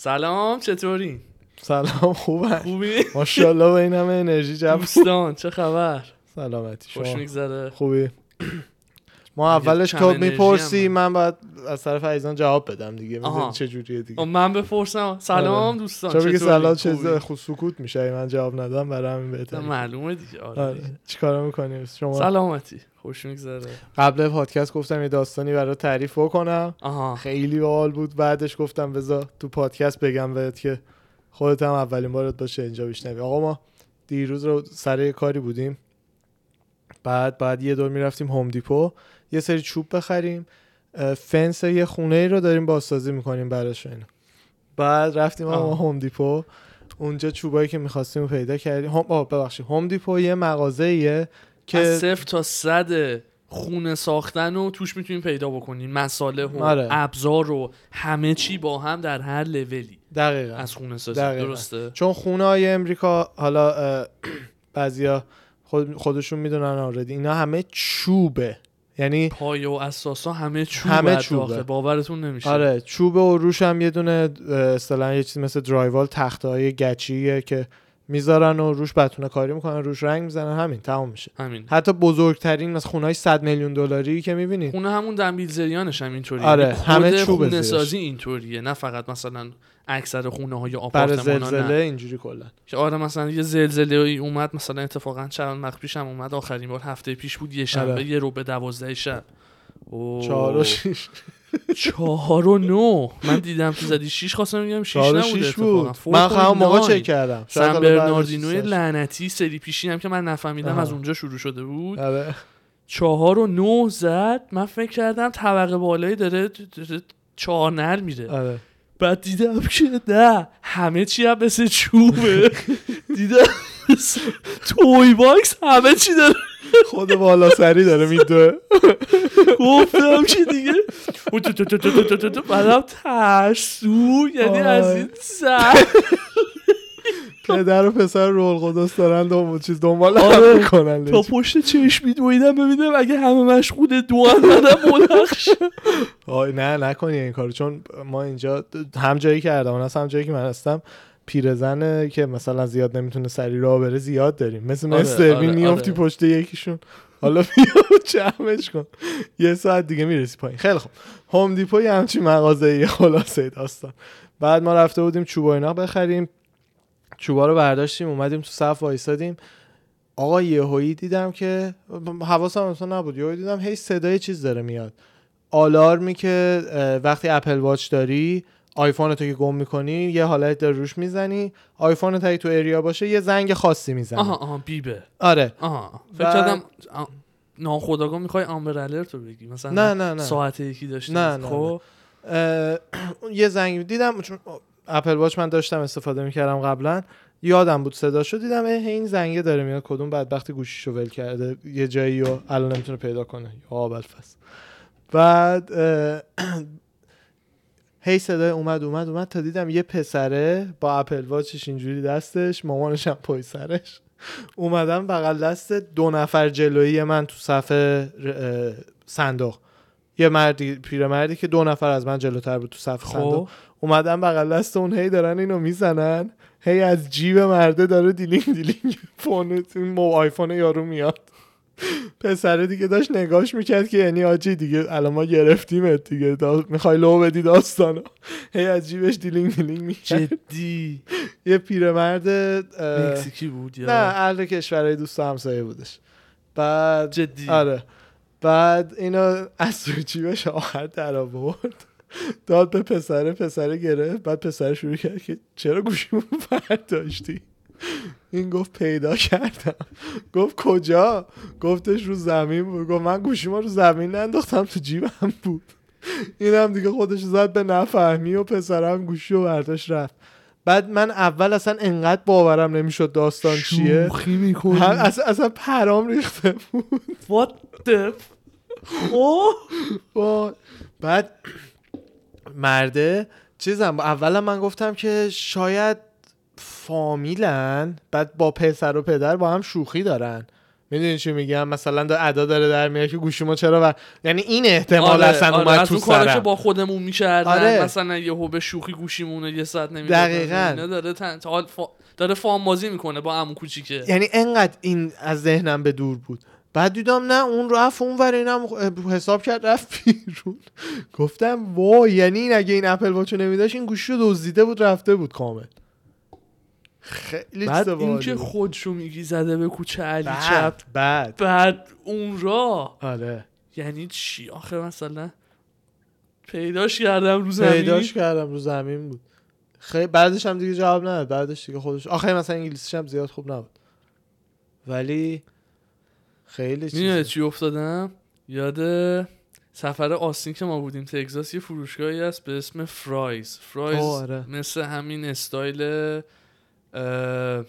سلام چطوری؟ سلام خوبه خوبی؟ ماشاءالله با این همه انرژی جمع دوستان چه خبر؟ سلامتی خوش شما میگذره خوبی ما اولش تو انرژی می‌پرسی. من باید از طرف عزیزان جواب بدم دیگه چه جوریه دیگه من بپرسم سلام آره. دوستان بگی چطوری؟ سلام چه؟ خود سکوت میشه من جواب ندم برای همین بهتره معلومه دیگه آره آره. چیکارا می‌کنی شما سلامتی خوش میگذره قبل پادکست گفتم یه داستانی برای تعریف بکنم. آها. خیلی باحال بود. بعدش گفتم بذار تو پادکست بگم بهت که خودت هم اولین بارت باشه اینجا بشنوی. آقا ما دیروز رو سر یه کاری بودیم. بعد بعد یه دور می‌رفتیم هوم دیپو یه سری چوب بخریم. فنس یه خونه ای رو داریم بازسازی می‌کنیم براش اینا. بعد رفتیم ما. هوم دیپو اونجا چوبایی که می‌خواستیم پیدا کردیم. هم ببخشید. هوم دیپو یه مغازه ایه که از صفر تا صد خونه ساختن رو توش می‌تونیم پیدا بکنیم. مساله و آره. ابزار و همه چی با هم در هر لولی. دقیقا. از خونه سازی دقیقاً. درسته؟ چون خونه های امریکا حالا بعضیا خود خودشون می‌دونن آردی اینا همه چوبه. یعنی پایه و اساسا همه چوب همه چوبه. باورتون نمیشه. آره چوب و روش هم یه دونه اصطلاحا یه چیزی مثل درایوال تخته های گچیه که می‌ذارن و روش بتونه کاری می‌کنن روش رنگ می‌زنن همین تمام میشه. همین. حتی بزرگترین از خونه های 100 میلیون دلاری که می‌بینید خونه همون دنبیلزریانش هم اینطوریه. آره، همه خود چوبه خونه زیرش. سازی اینطوریه نه فقط مثلا اکثر خونه های آپارتمان زلزله نه اینجوری کلا. که آره مثلا یه زلزله ای اومد مثلا اتفاقا چند وقت پیش هم اومد آخرین بار هفته پیش بود یه شنبه آره. یه رو به دوازده شب. اوه. چهار و شیش. چهار و نو من دیدم تو زدی شیش خواستم بگم شیش نبود بود. من همون موقع. چک کردم. سن برناردینوی لعنتی سری پیشی هم که من نفهمیدم. از اونجا شروع شده بود. آره. چهار و نه زد. من فکر کردم طبقه بالایی داره, داره چهار نر میره. آره. بعد دیدم که نه همه چی هم مثل چوبه. دیدم توی باکس همه چی داره. خود بالا سری داره میدوه. گفتم که دیگه؟ بعدم ترسو یعنی از این سر پدر و پسر رول قدس دارن دنبال چیز دنبال آره. هم می‌کنن تا پشت چشمی دویدم ببینم اگه همه مشغول دو شم. آی نه نکنی این کارو چون ما اینجا هم جایی که اردوان هست هم جایی که من هستم پیرزنه که مثلا زیاد نمی‌تونه سری راه بره زیاد داریم. مثل آره، مستر آره، بین میافتی آره. پشت یکیشون. حالا بیا جمعش کن. یه ساعت دیگه می‌رسی پایین. خیلی خوب. هوم دیپو یه همچین مغازه خلاصه داستان. بعد ما رفته بودیم چوب و اینا بخریم. چوبا رو برداشتیم اومدیم تو صف وایسادیم. آقا یهویی دیدم که حواسم اصلا نبود. یهویی دیدم هی صدای چیز داره میاد. آلارمی که وقتی اپل واچ داری آیفون تو که گم می‌کنی یه حالت داری روش می‌زنی آیفون تا تو اریا باشه یه زنگ خاصی می‌زنه آها آها بیبه. آره. آها فکر کردم آ- ناخداگاه می‌خوای آمبر الرت رو بگی. مثلا نه نه نه. ساعت یکی داشتی نه، نه، خب. اه، یه زنگ دیدم چون اپل واچ من داشتم استفاده می‌کردم قبلا. یادم بود صداشو دیدم اه این زنگه داره میاد. کدوم بدبختی گوشیشو ول کرده یه جایی و الان نمی‌تونه پیدا کنه. یا ابوالفضل بعد هی صدای اومد اومد اومد تا دیدم یه پسره با اپل واچش اینجوری دستش مامانش هم پای سرش. اومدم بغل دست دو نفر جلویی من تو صفحه صندوق. یه مردی پیرمردی که دو نفر از من جلوتر بود تو صف صندوق. خب اومدن بغل دست اون هی دارن اینو می‌زنن. هی از جیب مرده داره دیلینگ دیلینگ فون آیفون یارو میاد. پسره دیگه داشت نگاش می‌کرد که یعنی آجی دیگه الان ما گرفتیمت دیگه. دا می‌خوای لو بدی داستانو. هی از جیبش دیلینگ دیلینگ می‌کرد. جدی؟ یه پیرمرد مکزیکی بود یا؟ نه اهل کشورهای دوست همسایه بودش. بعد جدی؟ آره. بعد اینو از تو جیبش آخر در آورد. داد به پسره پسره گرفت. بعد پسره شروع کرد که چرا گوشیمو برداشتی؟ این گفت پیدا کردم. گفت کجا؟ گفتش رو زمین بود. گفت من گوشیمو رو زمین ننداختم تو جیبم بود. این هم دیگه خودش زد به نفهمی و پسرم گوشی رو برداشت رفت. بعد من اول اصلا انقدر باورم نمی‌شد داستان چیه. شوخی می‌کنی. اصلا, اصلا پرام ریخته بود. What the خب. بعد مرده چیزم اولا من گفتم که شاید فامیلن؟ بعد با پسر و پدر با هم شوخی دارن. می‌دونی چی میگم؟ مثلا دا ادا داره در میاد که گوشی ما چرا و یعنی این احتمال اصلا اومد آره، از تو اون که با خودمون می‌کردن. آره. مثلا یهو به شوخی گوشیمونه یه ساعت نمیده دقیقاً. داره تن... فا... داره فام بازی می‌کنه با عمو کوچیکه. یعنی انقدر این از ذهنم به دور بود. بعد دیدم نه اون رفت اون ور اینم حساب کرد رفت بیرون. گفتم وای یعنی این اگه این اپل واچو نمیداشت این گوشی رو دزدیده بود رفته بود کامل. خیلی بعد چیز این باحالی که بود. خودشو میگی زده به کوچه علی چپ بعد. بعد بعد اون را. آره. یعنی چی؟ آخه مثلا پیداش کردم رو زمین. پیداش کردم رو زمین بود. خیلی بعدش هم دیگه جواب نداد. بعدش دیگه خودش آخه مثلا انگلیسیش هم زیاد خوب نبود. ولی خیلی چیز چی افتادم؟ یاد سفر Austin که ما بودیم تگزاس یه فروشگاهی هست به اسم Fry's. Fry's آره. مثل همین استایل اه،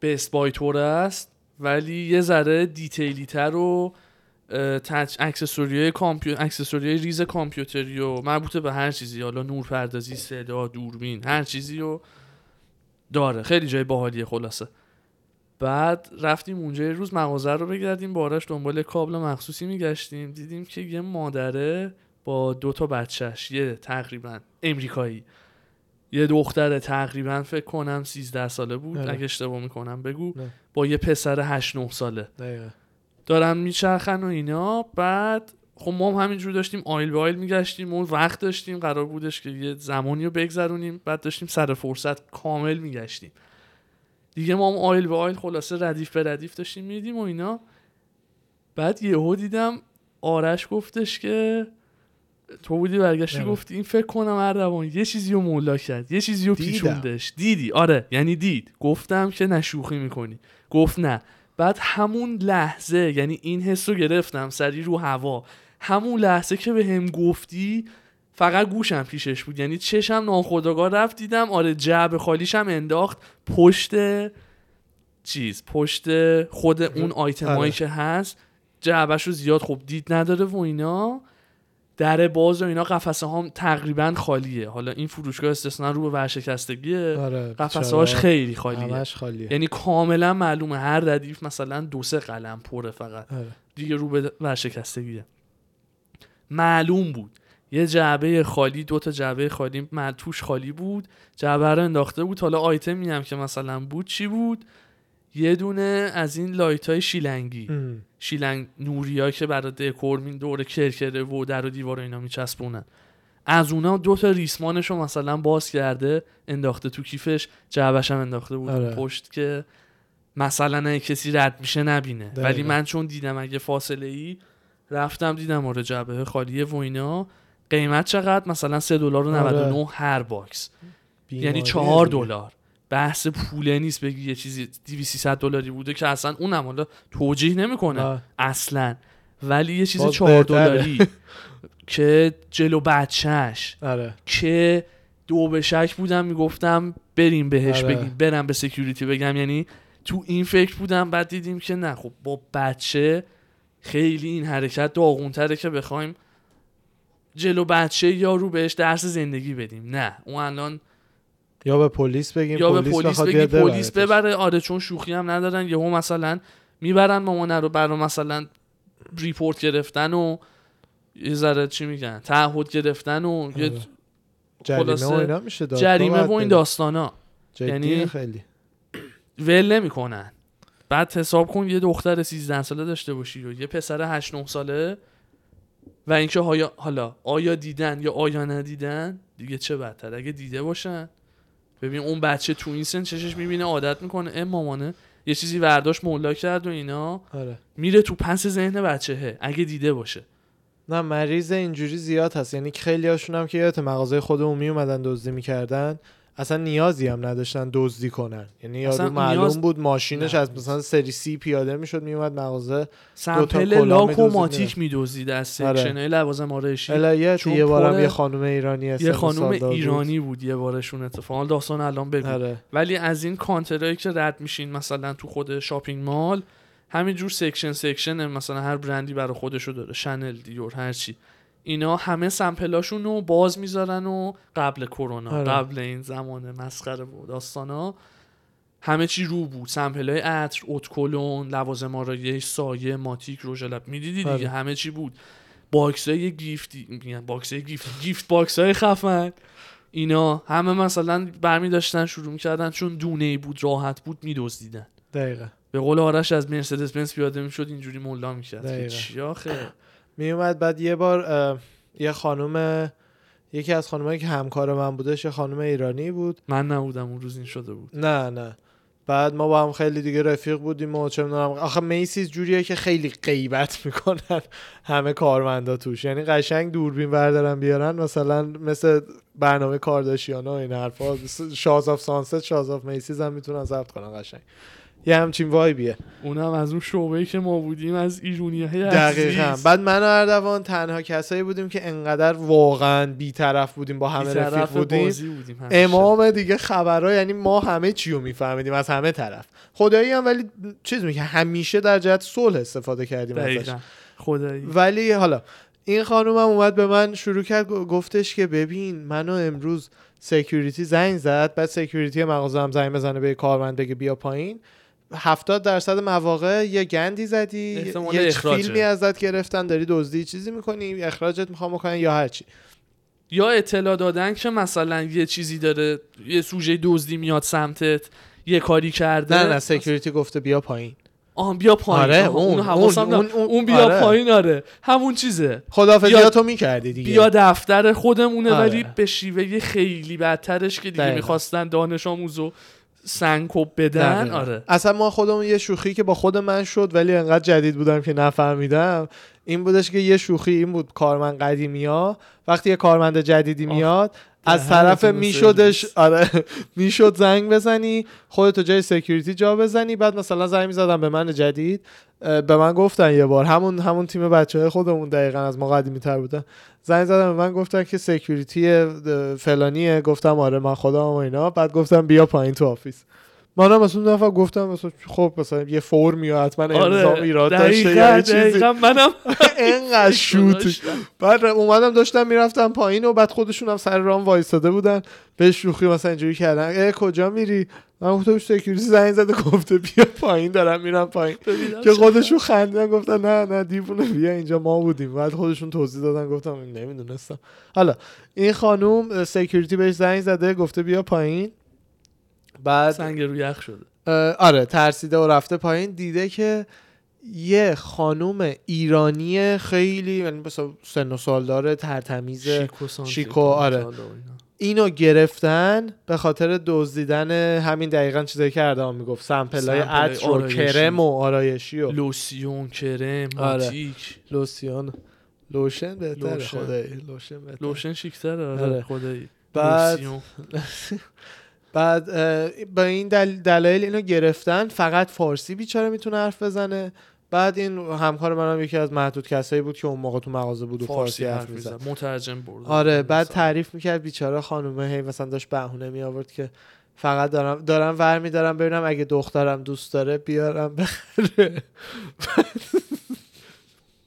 Best Buy طور است ولی یه ذره detail ی تر و tech accessory کامپیو accessory ریز کامپیوتری و مربوط به هر چیزی. حالا نور پردازی صدا دوربین هر چیزی رو داره. خیلی جای باحالیه خلاصه. بعد رفتیم اونجا یه روز مغازه رو بگردیم بارش دنبال کابل مخصوصی میگشتیم. دیدیم که یه مادره با دو تا بچهش یه تقریبا امریکایی. یه دختر تقریبا فکر کنم 13 ساله بود. آره. اگه اشتباه می‌کنم بگو. نه. با یه پسر 8 9 ساله. دقیقا. دارن میچرخن و اینا. بعد خب ما هم همینجور داشتیم. آیل به آیل میگشتیم و وقت داشتیم. قرار بودش که یه زمانی رو بگذرونیم. بعد داشتیم سر فرصت کامل میگشتیم. دیگه ما هم آیل به آیل خلاصه ردیف به ردیف داشتیم میدیم و اینا. بعد یهو دیدم آرش گفتش که تو بودی برگشتی آره. گفتی این فکر کنم اردوان یه چیزی رو مولا کرد یه چیزی رو. پیچوندش دیدی؟ آره. یعنی دید. گفتم که نشوخی می‌کنی. گفت نه. بعد همون لحظه یعنی این حس رو گرفتم سری رو هوا. همون لحظه که به هم گفتی فقط گوشم پیشش بود. یعنی چشم ناخداگاه رفت دیدم آره جعب خالیشم انداخت. پشت چیز پشت خود اون آیتمایی آره. که هست جعبش رو زیاد خوب دید نداره و اینا. در باز و اینا قفسه هم تقریبا خالیه. حالا این فروشگاه استثنا رو به ورشکستگیه. آره قفسه هاش؟ خیلی خالیه. خالیه. یعنی کاملا معلومه هر ردیف مثلا دو سه قلم پره فقط. آره. دیگه رو به ورشکستگیه. معلوم بود. یه جعبه خالی دو تا جعبه خالی توش خالی بود. جعبه رو انداخته بود. حالا آیتمی هم که مثلا بود چی بود؟ یه دونه از این لایت های شیلنگی ام. شیلنگ نوریا که برای دکور می دور کرکره و در و دیوار و اینا میچسبونن از اونا دو تا ریسمانش رو مثلا باز کرده انداخته تو کیفش جعبش هم انداخته بود آره. پشت که مثلا اگه کسی رد میشه نبینه دقیقا. ولی من چون دیدم اگه فاصله ای رفتم دیدم آره جعبه خالیه و اینا قیمت چقدر مثلا 3 دلار و آره. 99 هر box یعنی بیماریه 4 دیگه. دلار بحث پوله نیست بگی یه چیزی 200 دلاری بوده که اصلا اونم حالا توجیه نمی‌کنه. اصلا ولی یه چیز باز 4 بهتره. دلاری که جلو بچهش آره که دو به شک بودم می‌گفتم بریم بهش آره. بگیم برم به security بگم یعنی تو این فکر بودم بعد دیدیم که نه خب با بچه خیلی این حرکت داغونتره که بخوایم جلو بچه یا رو بهش درس زندگی بدیم نه اون الان یا به پلیس بگیم یا به پلیس پلیس بخواد بگی بیاد پلیس. ببره. آره چون شوخی هم ندارن. یهو مثلا می‌برن مامانه رو برا مثلا ریپورت گرفتن و یه ذره چی میگن تعهد گرفتن و یه آره. جریمه و اینا میشه داد جریمه و این داستانا یعنی خیلی. ول نمی‌کنن. بعد حساب کن یه دختر 13 ساله داشته باشی و یه پسر 8 9 ساله و اینکه حالا آیا دیدن یا آیا ندیدن دیگه چه بدتر؟ اگه دیده باشن. ببین اون بچه تو این سن چشش می‌بینه عادت می‌کنه. ام مامانه. یه چیزی ورداش مولا کرد و اینا. آره. میره تو پس ذهن بچهه اگه دیده باشه. نه مریض اینجوری زیاد هست. یعنی خیلی هاشون هم که یادت مغازه خودمون می اومدن دزدی می‌کردن. اصلا نیازی هم نداشتن دزدی کنن. یعنی یارو معلوم نیاز- بود ماشینش نه. از مثلا سری C پیاده می‌شد میومد مغازه sample لاک و ماتیک میدزدید از آره. سکشن های لوازم آرایشی. یه بارم یه خانم ایرانی یه سن خانم بود. ایرانی بود یه بارشون اتفاقا داستان الان بگو. آره. ولی از این کانترهایی که رد میشین مثلا تو خود shopping mall همینجور section section مثلا هر برندی برای خودشو داره. شنل دیور هرچی اینا همه sample اشون رو باز می‌ذارن و قبل کرونا آره. قبل این زمان مسخره و داستانا همه چی رو بود. سمپلای عطر اتکلون لوازم آرایش سایه ماتیک رژ لب. می‌دیدی دیگه؟ آره. همه چی بود. box های gift ی میگن box های gift gift box های خفن. اینا همه مثلا برمی داشتن شروع می‌کردن چون دونه ای بود راحت بود میدزدیدن. دقیقا. به قول آرش از مرسدس بنز پیاده می‌شد اینجوری حمله می‌کرد. چی آخه؟ می اومد بعد یه بار یه خانم یکی از خانمایی که همکار من بودش یه خانم ایرانی بود. من نبودم اون روز این شده بود. نه نه. بعد ما با هم خیلی دیگه رفیق بودیم و چه می‌دونم آخه Macy's جوریه که خیلی غیبت می‌کنن همه کارمندا توش. یعنی قشنگ دوربین بردارن بیارن مثلا مثل برنامه کارداشیانا و این حرفا. Shahs of Sunset Shahs of Macy's هم می‌تونن ضبط کنن قشنگ. یه همچین vibe یه. اونم از اون شعبه که ما بودیم از ایرونی های دقیقا. بعد من و اردوان تنها کسایی بودیم که انقدر واقعا بیطرف بودیم با همه رفیق بودیم. بودیم. امام دیگه خبرها یعنی ما همه چی رو میفهمیدیم از همه طرف. خدایی هم ولی چیز میگه همیشه در جهت صلح استفاده کردیم ازش. خدایی. ولی حالا این خانوم هم اومد به من شروع کرد گفتش که ببین منو امروز security زنگ زد بعد security مغازه هم زنگ بزنه به کارمند بگه بیا پایین. هفتاد درصد مواقع یه گندی زدی یه اخراجه. فیلمی ازت گرفتن داری دزدی چیزی می‌کنی اخراجت می‌خوام بکنن یا هرچی یا اطلاع دادن که مثلا یه چیزی داره یه سوژه دزدی میاد سمتت یه کاری کرده نه نه سکیوریتی گفته بیا پایین آه بیا پایین آره، اون- اون اون- اون, بیا آره. پایین آره همون چیزه خدافزیاتو می‌کردی دیگه بیا دفتر خودمونه آره. ولی به شیوه خیلی بدترش که دیگه دقیقا. می‌خواستن دانش آموزو سنکوب بدن دقیقاً. آره اصلا ما خودمون یه شوخی که با خود من شد ولی انقدر جدید بودم که نفهمیدم این بودش که یه شوخی این بود کارمند قدیمی ها وقتی یه کارمند جدیدی آه. از طرف میشدش. آره می‌شد زنگ بزنی خودتو جای security جا بزنی بعد مثلا زنگ می‌زدم به من جدید به من گفتن یه بار. همون همون تیم بچه های خودمون دقیقا از ما قدیمی تر بودن. زنگ زدم به من گفتن که security فلانیه. گفتم آره من خودم و اینا. بعد گفتم بیا پایین تو office. منم مثلا اون دفعه گفتم مثلا خب مثلا یه فرمی یا حتما آره ایراد داشته یا یه چیزی. منم. انقدر شوت بعد اومدم داشتم می‌رفتم پایین و بعد خودشون هم سر رام وایستاده بودن. به شوخی مثلا اینجوری کردن. اه کجا میری؟ من گفتم security زنگ زده. گفته بیا پایین. دارم میرم پایین. که. خودشون خندیدن. گفتن نه نه دیوونه بیا اینجا ما بودیم. بعد خودشون توضیح دادن. گفتم نمی‌دونستم. حالا این خانوم security بهش زنگ زده. گفته بیا پایین. بعد سنگ رو یخ شده آره ترسیده و رفته پایین دیده که یه خانوم ایرانی خیلی یعنی مثلا سن و سال داره ترتمیز شیک و سانتی شیک و و آره. اینو گرفتن به خاطر دزدیدن همین دقیقا چیزایی که اردوان می‌گفت sample ای عطر و. کرم و آرایشی و لوسیون کرم آره. لوسیون lotion بهتره lotion. خدایی lotion بهتره lotion شیکتره آره. آره خدایی بعد-. بعد با این دل... دلایل اینو گرفتن فقط فارسی بیچاره می‌تونه حرف بزنه. بعد این همکار منم یکی از معدود کسایی بود که اون موقع تو مغازه بود و فارسی, حرف می‌زد. می‌زد. مترجم بود آره بعد تعریف می‌کرد بیچاره خانومه هی مثلا داشت بهونه می آورد که فقط دارم دارم ور میدارم ببینم اگه دخترم دوست داره بیارم بخره.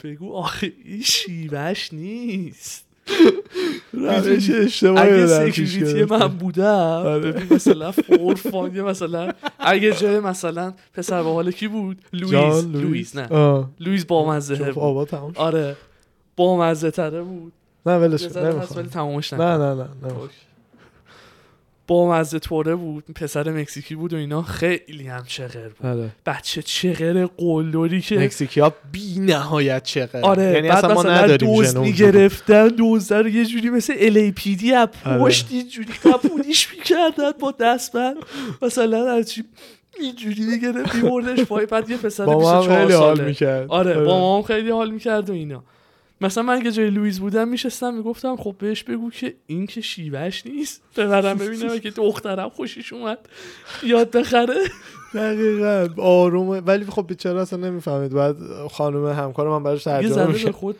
بگو آخه این شیوهش نیست. روش اشتباهی اگه security. من بودم آره. ببین مثلا for fun مثلا اگه جای مثلا پسر با حال کی بود؟ لوئیس. لوئیس. نه. لوئیس با مزه جفت بود. آره. با مزه تره بود. نه ولش کن نه نه نه نه با مزه تره بود پسر مکزیکی بود و اینا. خیلی هم چغر بود. آره. بچه چغر قلدری که مکزیکی ها بی نهایت چقدر آره یعنی بعد اصلا ما نداریم دوز. می‌گرفتن دوزه رو یه جوری مثل LAPD از آره. پشت اینجوری قپونیش می‌کردن با دستبند مثلا هرچی اینجوری می‌گرفت میبردش پای. بعد یه پسر با ما هم 24 خیلی حال ساله. می‌کرد. آره با ما هم خیلی حال می‌کرد و اینا. مثلا من که جای لوئیس بودم میشستم می‌گفتم خب بهش بگو که این که شیوهش نیست. ببرم ببینم که دخترم خوشش اومد. یاد بخره. دقیقا. آرومه ولی خب بیچاره اصلا نمی‌فهمید. بعد خانم همکار من براش ترجمه میشه خود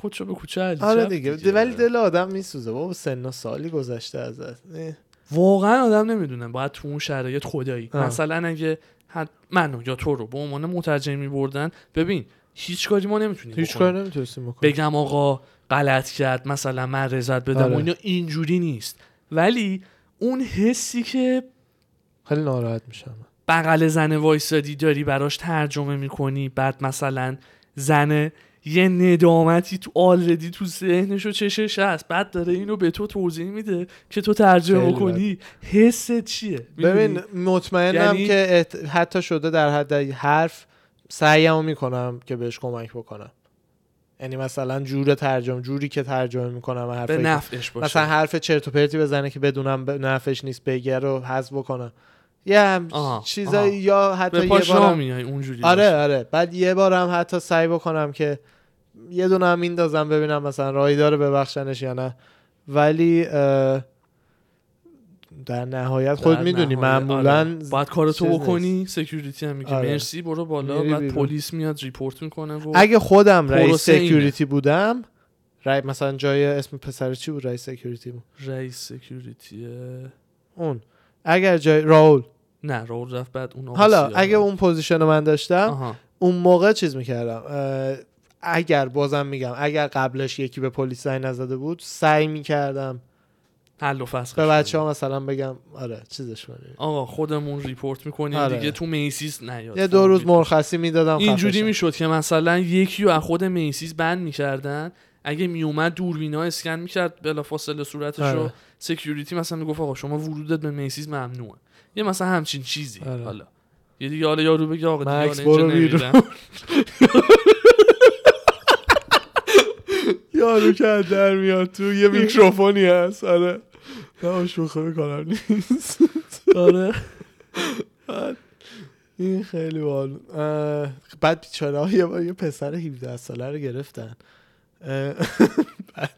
خودشو به کوچه علی آره چپ دیگه. ولی دل آدم میسوزه. بابا سن و سالی گذشته ازت. واقعا آدم نمی‌دونم باید تو اون شرایط خدایی. مثلا اگه منو یا تو رو به عنوان مترجمی بردن ببین هیچ کاری ما نمی‌تونیم هیچ بکنیم. کار نمی‌تونستیم بکنیم بگم آقا غلط کرد مثلا من رضایت بدم آره. و اینا اینجوری نیست ولی اون حسی که خیلی ناراحت میشم بغل زن وایسادی داری براش ترجمه می‌کنی بعد مثلا زن یه ندامتی تو آلردی تو ذهنش و چشش هست بعد داره اینو به تو توضیح میده که تو ترجمه کنی حست چیه ببین؟ مطمئنم یعنی- که حتی شده در حد حرف سعیمو می‌کنم که بهش کمک بکنم. یعنی مثلا جور ترجمه جوری که ترجمه می‌کنم حرف به نفعش باشه. مثلا حرف چرت و پرتی بزنه که بدونم به نفعش نیست بگه رو حذف بکنم. یه چیزایی آها. یا حتی یه بارم اونجوری آره باشه. آره. بعد یه بارم حتی سعی بکنم که یه دونه هم میندازم ببینم مثلا راهی داره ببخشنش یا نه. ولی در نهایت خود می‌دونی نهایت، معمولا آره. باید کارتو چیز بکنی security هم میگه. آره. مرسی برو بالا. بعد. پلیس میاد report می‌کنه و اگه خودم رئیس. security بودم رئیس مثلا جای اسم پسر چی بود؟ رئیس security بود. رئیس security اون. اگر جای راول. نه راول رفت بعد اون حالا اگه. اون position رو من داشتم آها. اون موقع چیز می‌کردم؟ اگر بازم میگم اگر قبلش یکی به پلیس زنگ نزده بود سعی می‌کردم حل و فصل به بچه ها مثلا بگم آره چیزش کنیم. آقا خودمون report می‌کنیم آره. دیگه تو Macy's نیاد یه دو روز مرخصی می‌دادم اینجوری می‌شد که مثلا یکی رو از خود Macy's بند می‌کردن اگه میومد دوربینا اسکن می‌کرد بلافاصله صورتش رو آره. سکیوریتی مثلا می‌گفت آقا شما ورودت به میسیز ممنوعه. یه مثلا همچین چیزی. آره. حالا. یه دیگه حالا یارو بگه آقا دیگه. یارو که در میاد تو یه میکروفونی هست. آره. نه شوخه می‌کنم نیست. آره. این خیلی بال بعد بیچاره ها یه بار یه پسر 17 ساله رو گرفتن. بعد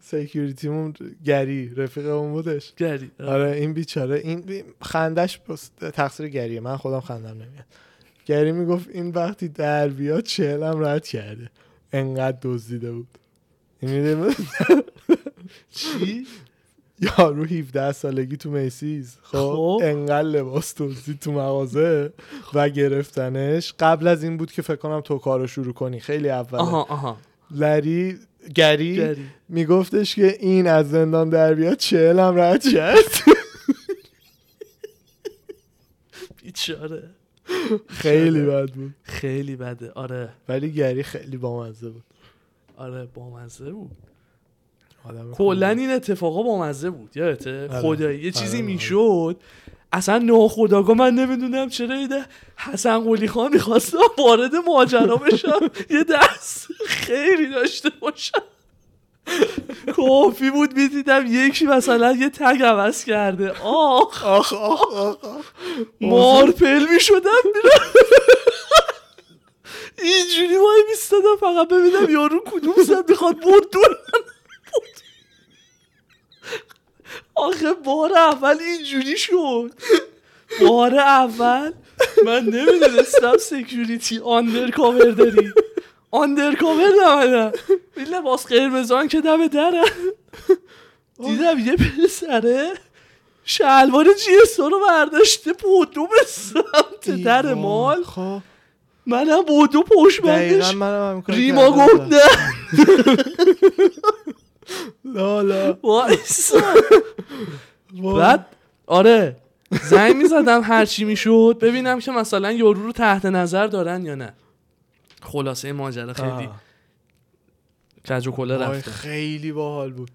security مون گری رفیقمون بودش. گری آره. این بیچاره این بی- خندش تقصیر گریه. من خودم خندم نمیاد گری می‌گفت این وقتی در بیاد چهلم رد کرده. انقدر دزدیده بود؟ چی؟ یارو 17 سالگی تو Macy's. خب خب. انقدر لباس دزدید تو مغازه و گرفتنش. قبل از این بود که فکر کنم تو کارو شروع کنی. خیلی اوله. آها آها. لری گری گری. میگفتش که این از زندان در بیاد چهلم رد کرد بیچاره. خیلی بد بود. خیلی بده. آره. ولی گری خیلی بامزه بود. آره بامزه بود. کلا این اتفاقا بامزه بود یادته آره. خدایی یه چیزی آره، آره. می‌شد اصلا ناخداگاه من نمی‌دونم چرا یه حسن قلی خان می‌خواستم وارد ماجرا بشم یه دست خیلی داشته باشم کافی بود می‌دیدم یکی مثلا یه تگ عوض کرده آخ آخ آخ آخ. مارپل می‌شدم اینجوری وای میستادم فقط ببینم یارو کدوم زد می‌خواد بود دور من بود. آخه بار اول اینجوری شد. بار اول من نمی‌دونستم security undercover داری. undercover نمدم این لباس قرمزان که دم درم. دیدم یه پسره شلوار جی اس رو برداشته بدو به سمت در. مال. خب. منم بدو پشت بندش ریما کردم. لا لا. وایسا وای. بعد آره. زنگ می‌زدم هر چی می‌شد. ببینم که مثلا یارو رو تحت نظر دارن یا نه. خلاصه ماجرا خیلی. کج و وای، رفته. خیلی باحال بود.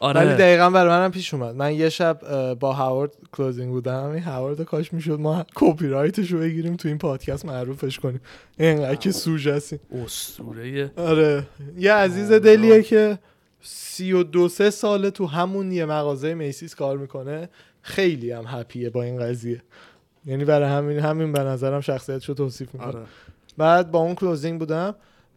آره. ولی دقیقا برای منم پیش اومد. من یه شب با هاورد closing بودم. این هاورد کاش می‌شد ما کپی رایتش رو بگیریم تو این پادکست معروفش کنیم. اینقدر که سوژه ست این اسطوره. آره. یه عزیز دلیه که سی و دو سه ساله تو همون یه مغازه Macy's کار می‌کنه. خیلی هم happy ه با این قضیه. یعنی برای همین همین به نظرم شخصیتش رو توصیف می‌کنه آره. بعد با اون closing بودم.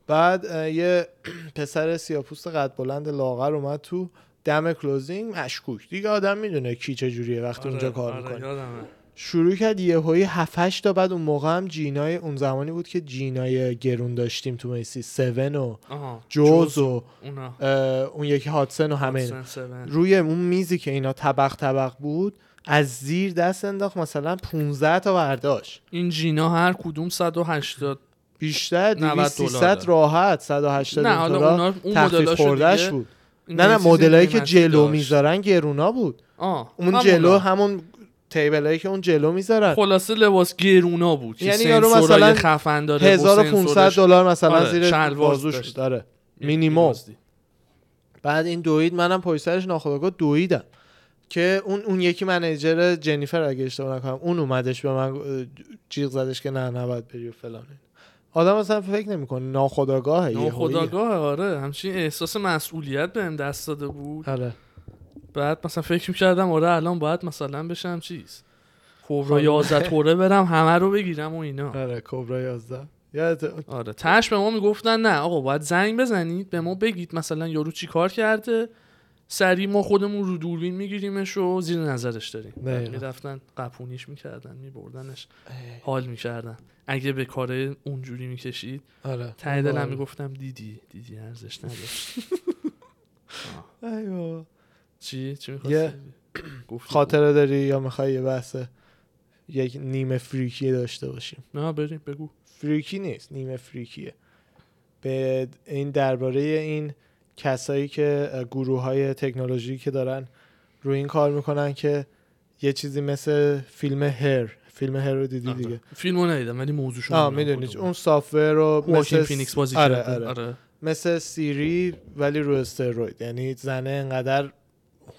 بعد یه پسر سیاپوست قد بلند لاغر اومد تو دم closing مشکوک. دیگه آدم می‌دونه کی چه جوریه وقتی اونجا کار آره، می‌کنه. شروع کرد یه هایی 7 تا بعد اون موقع هم جینای اون زمانی بود که جینای گرون داشتیم تو Macy's 7 و جوز و اون یکی هاتسن و همه. هاتسن. روی اون میزی که اینا طبق طبق بود از زیر دست انداخت مثلا 15 تا برداشت این جینا هر کدوم 180 بیشتر 90 200 دلار 300 داره. راحت 180 نه حالا دلار اونا اون تخفیف بود نه نه مدلایی که جلو. می‌ذارن گرونا بود آه اون. جلو همون تیبل هایی که اون جلو می‌ذارن. خلاصه لباس گرونا بود. یعنی یارو مثلا خفن داره و 1500 سنسورش- دلار مثلا آره، زیر بازوش داره مینیموم. می‌بازدی. بعد این دوید منم پشت سرش ناخودآگاه دویدم. که اون اون یکی منیجر جنیفر اگه اشتباه نکنم اون اومدش به من جیغ زدش که نه نباید بری و فلان. آدم اصلا فکر نمی‌کنه ناخودآگاهه یهویی. ناخداگاه آره. همچین احساس مسئولیت بهم دست داده بود. آره. بعد مثلا فکر می‌کردم آره الان باید مثلا بشم چیز. کبرا خانم. 11 توره برم همه رو بگیرم و اینا. آره کبرا 11 یادت آره تش به ما می‌گفتن نه آقا باید زنگ بزنید به ما بگید مثلا یارو چی کار کرده. سریع ما خودمون رو دوربین میگیریمش و زیر نظرش داریم. می‌رفتن قپونیش می‌کردن میبردنش. حال می‌کردن. اگه به کار اونجوری می‌کشید. آره. ته دلم می‌گفتم دیدی دیدی ارزش نداشت. چی؟ چی یه خاطره داری یا می‌خوای یه بحث یک نیمه freaky داشته باشیم؟ نه بریم بگو. freaky نیست نیمه freaky ه. به این درباره این کسایی که گروه های تکنولوژی که دارن روی این کار می‌کنن که یه چیزی مثل فیلم Her فیلم Her رو دیدی دیگه؟ فیلمو ندیدم ولی موضوعشو آه می‌دونی. اون software رو مثل فینیکس بازی آره آره. آره. مثل Siri ولی رو steroid. یعنی زنه انقدر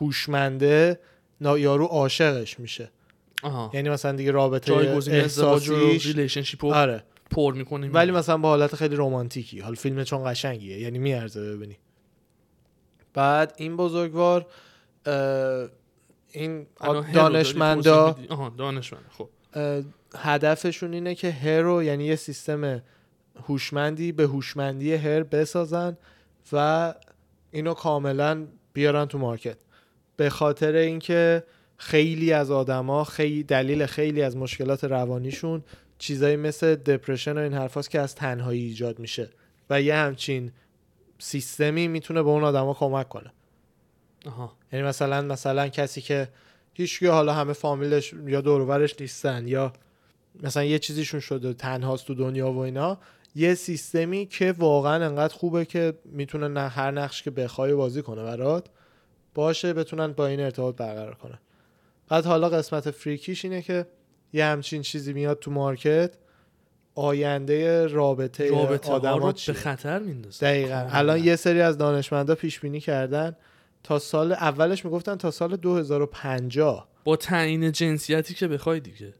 هوشمنده یارو عاشقش میشه. آها. یعنی مثلا دیگه رابطه احساسیش relationship رو آره. پر می‌کنیم. ولی مثلا با حالت خیلی رمانتیکی. حال فیلم چون قشنگیه. یعنی میارزه ببینی. بعد این بزرگوار این دانشمندا دانشمند. خب. هدفشون اینه که Her رو یعنی یه سیستم هوشمندی به هوشمندی Her بسازن و اینو کاملا بیارن تو مارکت. به خاطر اینکه خیلی از آدما خیلی دلیل خیلی از مشکلات روانیشون چیزایی مثل دپرشن و این حرفاست که از تنهایی ایجاد میشه و یه همچین سیستمی می‌تونه به اون آدما کمک کنه. آها. یعنی مثلا مثلا کسی که هیچکی حالا همه فامیلش یا دور و برش نیستن یا مثلا یه چیزیشون شده تنهاست تو دنیا و اینا یه سیستمی که واقعا انقدر خوبه که می‌تونه نه هر نقش که بخوای بازی کنه برات باشه بتونن با این ارتباط برقرار کنن. بعد حالا قسمت فریکیش اینه که یه همچین چیزی میاد تو مارکت آینده رابطه, رابطه آدم رو؟ به خطر میندازه. دقیقا. کاملا. الان یه سری از دانشمندا پیش بینی کردن تا سال اولش می‌گفتن تا سال 2050 با تعیین جنسیتی که بخوای دیگه.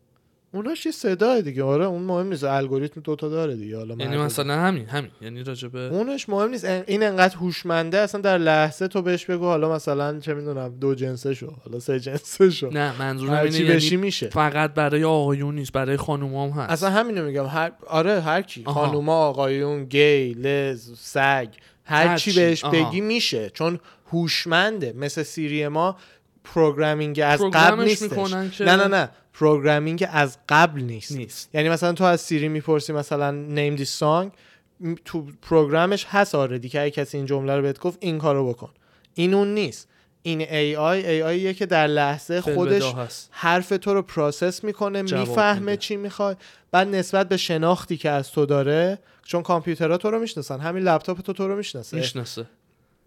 اوناش یه صدای دیگه. آره اون مهم نیست. الگوریتم دوتا داره دیگه. حالا یعنی مثلا همین همین. یعنی راجبه اونش مهم نیست. این انقدر هوشمنده اصلا در لحظه تو بهش بگو حالا مثلا چه می‌دونم دو جنسه شو حالا سه جنسه شو. نه منظورم اینه یعنی بشی میشه. فقط برای آقایون نیست برای خانوما هم هست. اصلا همینو میگم. هر آره هر کی. خانوما آقایون گی لز سگ هر, هر چی. بهش آها. بگی میشه. چون هوشمنده. مثل سیری ما programming از قبل نیستش. نه نه نه. programming از قبل نیست. نیست. یعنی مثلا تو از سیری می‌پرسی مثلا name the song تو program ش هست already که اگه کسی این جمله رو بهت گفت این کارو بکن. این اون نیست. این AI AI ه که در لحظه خودش حرف تو رو process می‌کنه می‌فهمه. چی می‌خوای. بعد نسبت به شناختی که از تو داره چون کامپیوترها تو رو می‌شناسن همین لپتاپ تو تو رو می‌شناسه. می‌شناسه.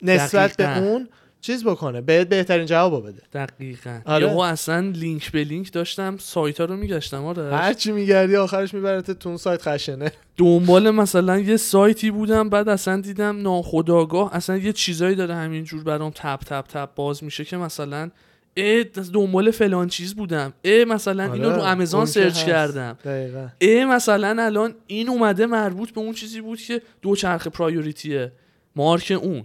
نسبت به دقیقاً. اون چیز بکنه بهت بهترین جواب بده. دقیقا. آره. یهو اصلا لینک به لینک داشتم سایت ها رو میگشتم آره. هر چی میگردی آخرش میبرت تو اون سایت خشنه. دنبال مثلا یه سایتی بودم بعد اصلا دیدم ناخداگاه اصلا یه چیزایی داره همینجور برام تپ تپ تپ باز میشه که مثلا اه دنبال فلان چیز بودم. اه مثلا اینو رو آره، امازون search. کردم. دقیقا. اه مثلا الان این اومده مربوط به اون چیزی بود که دو چرخ priority ه مارک اون.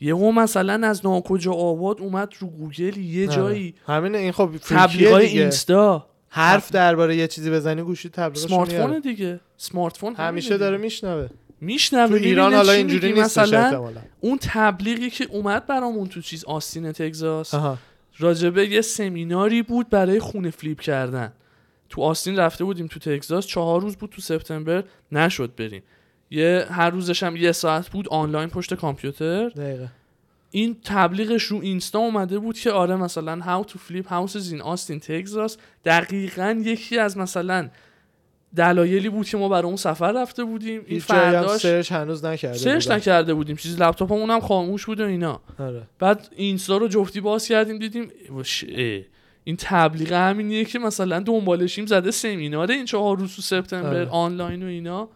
یهو مثلا از ناکجا آباد اومد رو گوگل یه آره. جایی همین این خب تبلیغای دیگه. اینستا. حرف درباره یه چیزی بزنی گوشی تبلیغش smart میاره. phone دیگه. smart phone همیشه داره میشنوه. میشنوه. تو ایران حالا اینجوری نیستش مثلا اون تبلیغی که اومد برامون تو چیز آستین تگزاس راجبه یه سمیناری بود برای خونه flip کردن. تو آستین رفته بودیم تو تگزاس چهار روز بود تو سپتامبر نشد بریم. یه هر روزش هم یه ساعت بود آنلاین پشت کامپیوتر. دقیقه. این تبلیغش رو اینستا اومده بود که آره مثلا how to flip houses in Austin Texas دقیقا یکی از مثلا دلایلی بود که ما برای اون سفر رفته بودیم. این فرداش search هنوز نکرده search. نکرده بودیم. چیزی لپتاپمون هم خاموش بود و اینا. آره. بعد اینستا رو جفتی باز کردیم دیدیم وش- اه، این تبلیغ همینیه که مثلا دنبالشیم زده سمینار این چهار روز تو سپتامبر آره. آنلاین و اینا.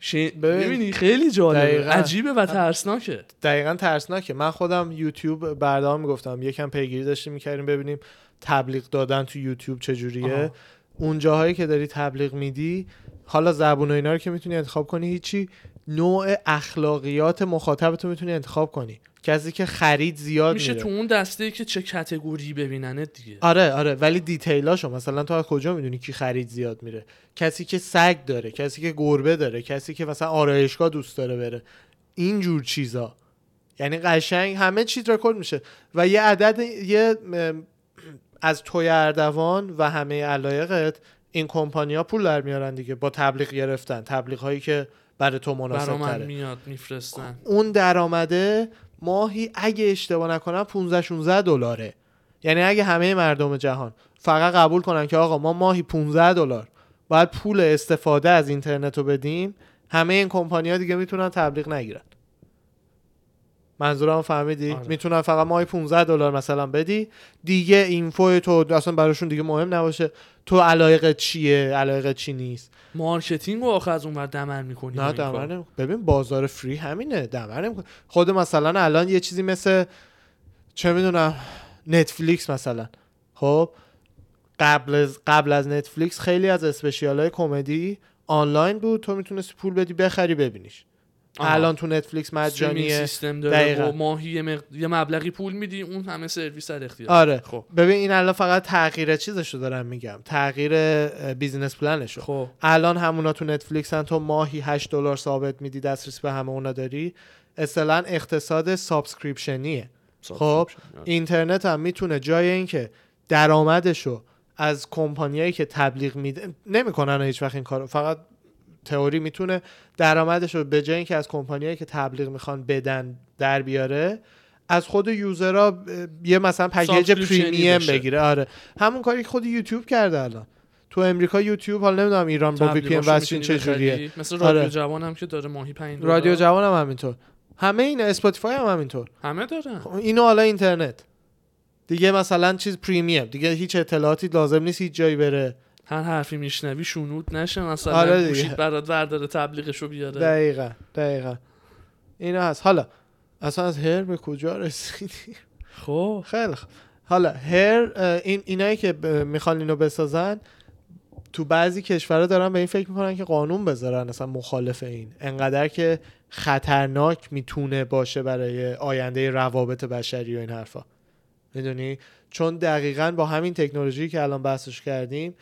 ش... ببین، ببینی خیلی جالبه. دقیقاً. عجیبه و ترسناکه. دقیقا ترسناکه. من خودم یوتیوب بردام می‌گفتم. یکم پیگیری داشتیم می‌کردیم ببینیم تبلیغ دادن تو یوتیوب چجوریه. آها. اون جاهایی که داری تبلیغ میدی حالا زبون و اینا رو که می‌تونی انتخاب کنی هیچی نوع اخلاقیات مخاطبتو می‌تونی انتخاب کنی. کسی که خرید زیاد میشه میره. تو اون دسته که چه کتگوری ببیننت دیگه. آره آره ولی دیتیلاشو مثلا تو از کجا می‌دونی کی خرید زیاد میره؟ کسی که سگ داره کسی که گربه داره کسی که مثلا آرایشگاه دوست داره بره. این جور چیزا. یعنی قشنگ همه چیز رکورد میشه. و یه عدد یه از توی اردوان و همه علایقت این کمپانیا پول در میارن دیگه. با تبلیغ گرفتن. تبلیغ هایی که برای تو مناسب برا تره میاد میفرستن. اون درآمده ماهی اگه اشتباه نکنم 15 16 دلاره. یعنی اگه همه مردم جهان فقط قبول کنن که آقا ما ماهی 15 دلار باید پول استفاده از اینترنت رو بدیم همه این کمپانیا دیگه می‌تونن تبلیغ نگیرن. منظورم فهمیدی؟ آره. می‌تونن فقط ماهی 15 دلار مثلا بدی. دیگه info تو اصلا براشون دیگه مهم نباشه. تو علایق چیه؟ علایق چی نیست؟ marketing رو آخه از اون ور دمر می‌کنی نه دمر نمی- ببین بازار free همینه دمر نمی‌کنه خود مثلا الان یه چیزی مثل چه می‌دونم نتفلیکس مثلا. خب قبل از قبل از نتفلیکس خیلی از special های کمدی آنلاین بود. تو می‌تونستی پول بدی بخری ببینیش. الان تو نتفلیکس مجانیه. سیستم داره دقیقاً. و ماهی یه, مق... یه مبلغی پول میدی اون همه سرویس در اختیار. آره. خب. ببین این الان فقط تغییر چیزشو دارم میگم. تغییر business plan شو. خب. الان همونا تو نتفلیکس هم تو ماهی 8 دلار ثابت میدی دسترسی به همه اونا داری. اصطلاحا اقتصاد subscription یه. خب. اینترنت هم می‌تونه جای اینکه درآمدشو از کمپانیایی که تبلیغ میده نمی‌کنن هیچ وقت این کارو. فقط تئوری می‌تونه درآمدشو به جای اینکه از کمپانیایی که تبلیغ می‌خوان بدن در بیاره از خود user ها یه مثلا پکیج premium بشه. بگیره. آره. همون کاری که خود یوتیوب کرده الان. تو امریکا یوتیوب حالا نمی‌دونم ایران با VPN تبلیغاشو وصلین می‌تونی چجوریه. بخری. مثل رادیو آره. جوان هم که داره ماهی 5 دلار. رادیو جوان هم همینطور. همه این اسپاتیفای هم همینطور. همه دارن. خب اینو حالا اینترنت. دیگه مثلا چیز premium دیگه هیچ اطلاعاتی لازم نیست هیچ جایی بره. هر حرفی میشنوی شنود نشه مثلا آره. گوشیت برات ورداره تبلیغشو بیاره. دقیقا دقیقا. اینا هست. حالا اصلا از هر به کجا رسیدی خب. خیلی خوب حالا هر این اینایی که می‌خوان اینو بسازن تو بعضی کشورها دارن به این فکر می‌کنن که قانون بذارن اصلا مخالف این. انقدر که خطرناک می‌تونه باشه برای آینده روابط بشری و این حرفا. می‌دونی؟ چون دقیقا با همین تکنولوژی که الان بحثش کردیم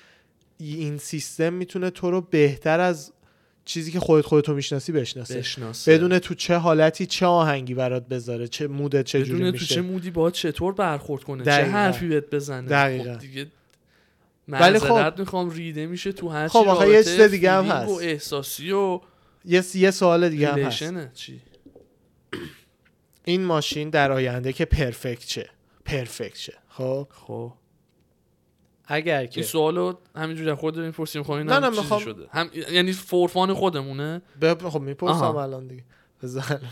این سیستم می‌تونه تو رو بهتر از چیزی که خودت خودتو می‌شناسی بشناسه. بشناسه. بدون تو چه حالتی چه آهنگی برات بذاره چه مودت چه جوری بدون تو میشه. چه مودی باید چطور برخورد کنه دقیقاً. چه حرفی بهت بزنه. دقیقاً. خب دیگه ولی خب- می‌خوام ریده میشه تو هر خب آخه یه چیز دیگه هم feeling و هست. احساسی و یه یه سوال دیگه هم هست. چی؟ این ماشین در آینده که پرفکت چه پرفکت چه خب؟ خب. اگر که این سوالو همینجوری خود داریم پرسیم خب نه، نه، میخوام- شده. هم یعنی فورفان خودمونه؟ ب... خب می‌پرسم. الان دیگه.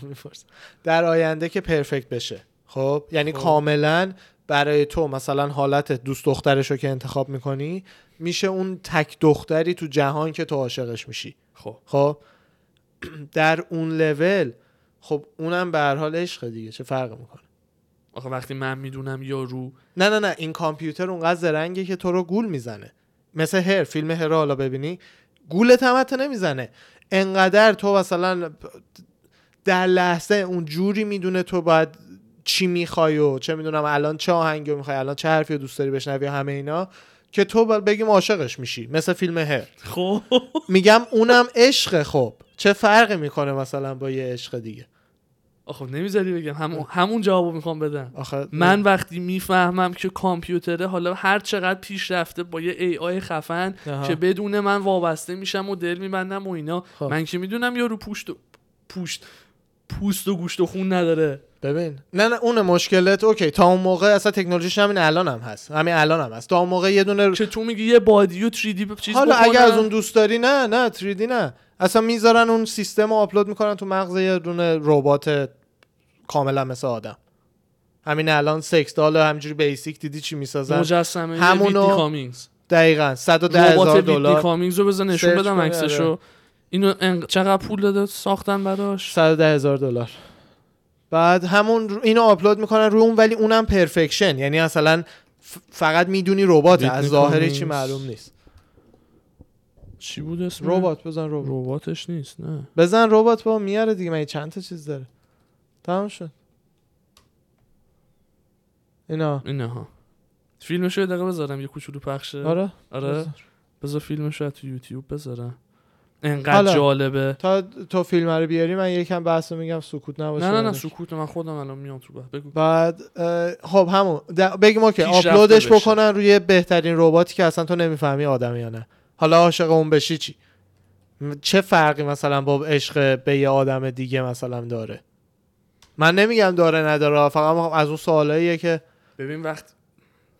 می‌پرسم. در آینده که پرفکت بشه. خب یعنی خب. کاملا برای تو مثلا حالت دوست دخترش رو که انتخاب می‌کنی میشه اون تک دختری تو جهان که تو عاشقش میشی. خب. خب در اون لول خب اونم به هر حال عشق دیگه. چه فرق می‌کنه؟ آخه وقتی من می‌دونم یارو نه نه نه این کامپیوتر اونقدر زرنگه که تو رو گول می‌زنه. مثل هر فیلم هر حالا ببینی. گولت هم حتی نمی‌زنه. انقدر تو مثلا در لحظه اون جوری می‌دونه تو باید چی می‌خوای و چه می‌دونم الان چه آهنگی می‌خوای الان چه حرفی دوست داری بشنوی همه اینا که تو بگیم عاشقش میشی. مثل فیلم هر. خب. میگم اونم عشق خب. چه فرقی می‌کنه مثلا با یه عشق دیگه؟ آخه نمی‌ذاری بگم. همون همون جوابو می‌خوام بدم. آخه من وقتی می‌فهمم که کامپیوتره حالا هر چقدر پیش رفته با یه ای آی خفن آها. که بدون من وابسته میشم و دل میبندم و اینا خب. من که می‌دونم یارو پوشت و پوشت پوست و گوشت و خون نداره. ببین. نه نه اون مشکلت okay تا اون موقع اصلا تکنولوژیش همین الان هم هست. همین الان هم هست. تا اون موقع یه دونه که تو میگی یه body و 3D چیز حالا بکنن. اگه از اون دوست داری نه نه 3D نه. اصلا می‌ذارن اون سیستم رو آپلود می‌کنن تو مغز یه دونه ربات کاملا مثل آدم. همین الان sex doll همینجوری basic دیدی چی می‌سازن؟ مجسمه همونو- کامینگز. دقیقا 110 هزار دلار. کامینگز رو بذار نشون بدم عکسشو. آره. اینو انق- چقدر پول داده؟ ساختن براش؟ 110 هزار دلار. بعد همون اینو آپلود می‌کنن رو اون ولی اونم پرفکشن. یعنی مثلا ف- فقط می‌دونی ربات از ظاهری چی. معلوم نیست. چی بود اسم؟ ربات بزن ربات. رباتش نیست نه. بزن ربات با میاره دیگه. من چند تا چیز داره؟ تمام شد. اینا. اینه ها فیلمشو یه دقیقه بذارم یه کوچولو پخشه. آره. آره. بذار. بذار فیلمشو تو یوتیوب بذارم. انقدر. جالبه. تا تو فیلم رو بیاری من یکم بحث میگم سکوت نباشه نه نه نه. سکوت من خودم الان میام تو بحث. بگو. بعد خب همون. بگیم اوکی پیشرفته آپلودش. بکنن روی بهترین رباتی که اصلا تو نمی‌فهمی آدم یا نه. حالا عاشق اون بشی چی؟ چه فرقی مثلا با عشق به یه آدم دیگه مثلا داره؟ من نمیگم داره نداره فقط از اون سوالاییه که ببین وقت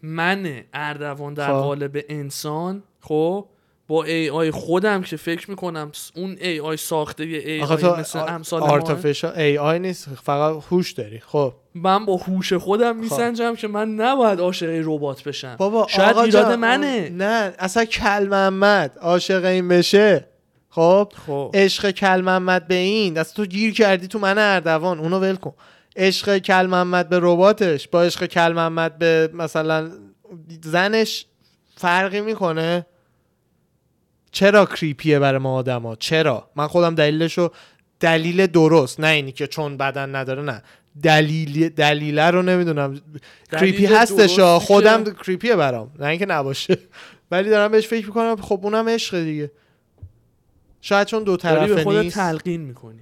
من اردوان در خب. قالب انسان خب با ای آی خودم که فکر می‌کنم اون ای آی ساخته یه ای آی مثل امثال آرتفیشال ای آی نیست فقط هوش داری خب. من با هوش خودم میسنجم که من نباید عاشق ربات بشم. بابا شاید ایراد منه. نه اصلا کل محمد عاشق این بشه. خب؟ خب. عشق کل محمد به این. دست تو گیر کردی تو من اردوان. اونو ول کن. عشق کل محمد به رباتش. با عشق کل محمد به مثلا زنش فرقی می‌کنه؟ چرا کریپیه برای ما آدما؟ چرا؟ من خودم دلیلشو دلیل درست. نه اینی که چون بدن نداره نه. دلیل دلیله رو نمی‌دونم. کریپی هستش خودم کریپیه برام. نه اینکه نباشه. ولی دارم بهش فکر می‌کنم. خب اونم عشق دیگه. شاید چون دو داری به طرفه خودت نیست. تلقین می‌کنی.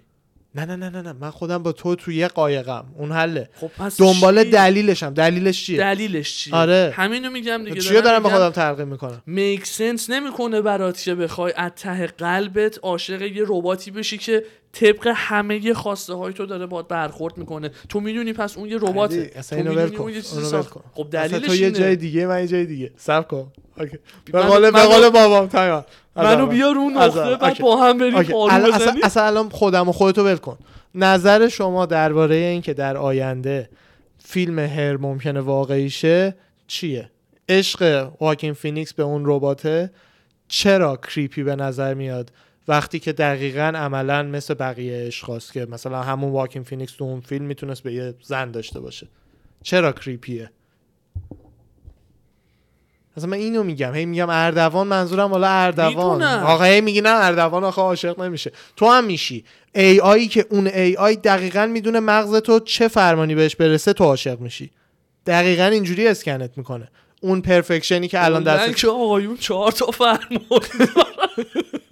نه نه نه نه نه. من خودم با تو توی یه قایقم. اون حله. خب پس دنبال چی؟ دلیلشم. دلیلش چیه؟ دلیلش چیه؟ آره. همینو میگم دیگه. چیو دارم به خودم تلقین می‌کنم؟ میک سنس نمی‌کنه برات که بخوای از ته قلبت عاشق یه رباتی بشی که طبق همه خواسته های تو داره باد برخورد می‌کنه تو می‌دونی پس اون یه رباته اصلا تو می‌دونی اون یه چیزی ساخت. خب دلیلش تو یه. جای دیگه من یه جای دیگه سب کن اوکی. به قول به قول بابام منو بیار اون از نقطه. بعد. با هم بریم. پارو بزنیم اصلا الان خودم و خودتو ول کن نظر شما درباره این که در آینده فیلم Her ممکنه واقعی شه چیه عشق واکین فینیکس به اون رباته چرا creepy به نظر میاد وقتی که دقیقا عملا مثل بقیه عشقاست که مثلا همون واکین فینیکس تو اون فیلم می‌تونست به یه زن داشته باشه. چرا creepy ه؟ اصلا من اینو میگم. هی میگم اردوان منظورم والا اردوان. آقا هی میگی نه اردوان آخه عاشق نمیشه. تو هم میشی. ای آی که اون ای آی دقیقا می‌دونه مغز تو چه فرمانی بهش برسه تو عاشق میشی. دقیقا اینجوری اسکنت می‌کنه. اون پرفکشنی که الان دست که آقایون چهار تا فرمان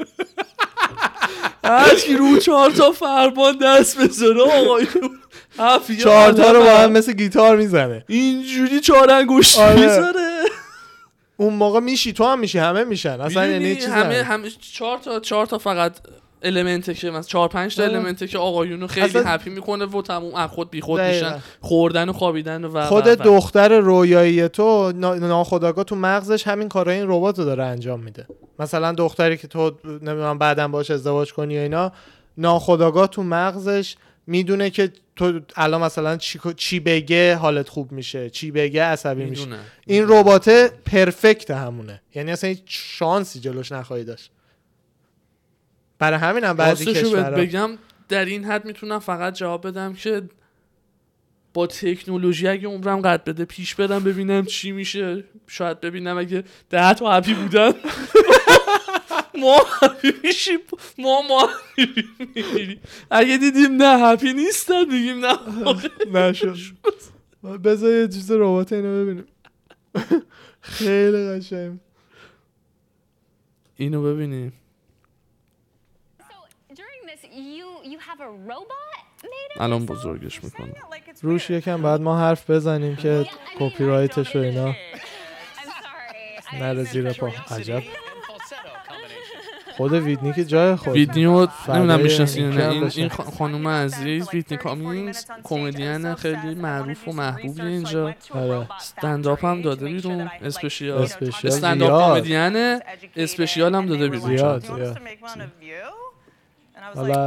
هر کی رو چهار تا فرمان دست آقایون حفیه چهار تا رو با. هم مثل گیتار می‌زنه اینجوری چهار انگشت آره. می‌ذاره اون موقع میشی تو هم میشی همه میشن اصلا یعنی چیز همه همه چهار تا چهار تا فقط المنته که مثلا چهار پنج تا. المنته که آقایونو خیلی اصلا- هپی می‌کنه و تموم. از خود بیخود. میشن. خوردن و خوابیدن و خود و-. دختر رویایی تو نا- ناخودآگاه تو مغزش همین کارای این ربات رو داره انجام میده. مثلا دختری که تو نمی‌دونم بعدا باش ازدواج کنی و اینا ناخودآگاه تو مغزش می‌دونه که تو الان مثلا چی, چی بگه حالت خوب میشه چی بگه عصبی میشه. این ربات پرفکت همونه. یعنی اصلا هیچ شانسی جلوش نخواهی داشت. برای همین هم بعضی کشورها. بگم در این حد می‌تونم فقط جواب بدم که با تکنولوژی اگه عمرم قد بده پیش برم ببینم چی میشه. شاید ببینم اگه ده تا هپی بودن. ما هپی میشیم. ما ما. اگه دیدیم نه هپی نیستن میگیم نه. نشد بذار یه چیز ربات اینو ببینیم. خیلی قشنگ. اینو ببینیم So during this, you you have a robot made of الان? بزرگش می‌کنم روش یکم بعد ما حرف بزنیم که کپی رایتش و اینا. I'm sorry. I نره زیر پا. عجب. خود ویتنی که جای خود. ویدیو نمی‌دونم فدای می‌شناسین این نه. این. این خانم عزیز ویتنی کامینگز کمدین خیلی معروف و محبوبی اینجا. آره. استنداپ هم داده بیرون. special استنداپ. کمدین. special هم داده بیرون. زیاد. زیاد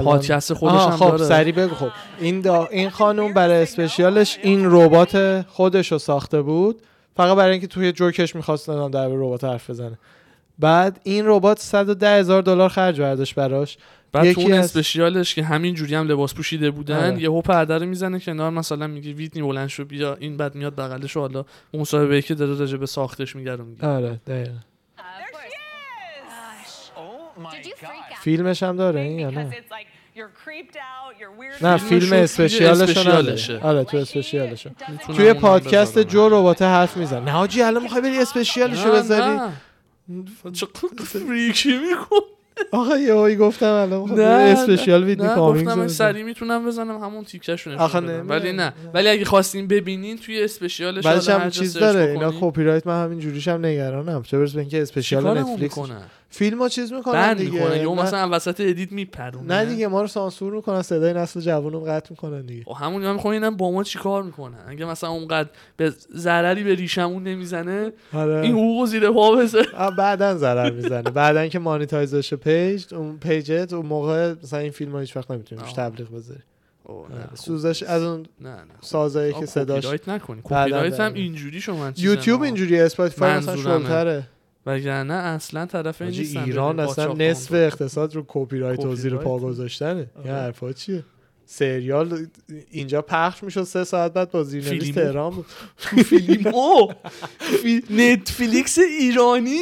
پادکست خودش آها، هم خب داره. سریع بگو. خب این دا این خانوم برای special ش این ربات خودش رو ساخته بود. فقط برای اینکه توی جوکش می‌خواست در به ربات حرف بزنه. بعد این ربات 110 هزار دلار خرج برداشت براش. بعد تو یکی اون از- اسپشیالش که همین جوری هم لباس پوشیده بودن آره. یهو پرده رو می‌زنه کنار مثلا میگه ویتنی بلند شو بیا این بعد میاد بغلش و حالا مصاحبه که داره راجع به ساختش میگه رو میگه. آره دقیقا Of course. Oh my Did you freak god. out? فیلمش هم داره این یا because نه it's like you're creeped out, you're weird. نه فیلم رو اسپشیالش اسپشیالشه. آره تو اسپشیالش توی پادکست. جو ربات حرف میزن نه حاجی الان می‌خوای بری اسپشیالشو نه، بذاری نه. فریکی میکن آخه یهویی گفتم الان می‌خوام نه اسپشیال نه ویدنی گفتم من رو. سریع می‌تونم بزنم همون تیکشون آخه. نمی‌دونم. ولی نه ولی اگه خواستین ببینین توی اسپشیالش بعدش هم چیز داره اینا. کپی رایت من همین جوریش هم نگرانم چه برسه به اینکه اسپشیال نتفلیکس فیلمو چیز می‌کنن بند دیگه. می‌کنن یا مثلا وسط ادیت میپرونن. نه دیگه ما رو سانسور می‌کنن صدای نسل جوانم قطع می‌کنن دیگه. خب همون هم می‌خوام اینم با ما چیکار می‌کنن؟ اگه مثلا اونقدر به ضرری به ریشمون نمی‌زنه آره. این حقوق زیر پا آه، بعدا ضرر می‌زنه. بعدا که مانیتایز بشه پیج اون پیجت اون موقع مثلا این فیلم ها هیچ وقت نمی‌تونی. تبلیغ بذاری. آره. نه. خب. سوزش از اون نه نه. سازایی که صداش نکنی. رایت هم. اینجوری شما یوتیوب اینجوری اسپاتیفای مثلا. شلتره. وگرنه اصلا طرف این نیستن ایران اصلا نصف. اقتصاد رو کپی رایت و زیر پا. گذاشتنه آره. یه حرفا چیه سریال اینجا پخش می‌شد سه ساعت بعد با زیرنویس. تهران بود فیلیمو Netflix ایرانی.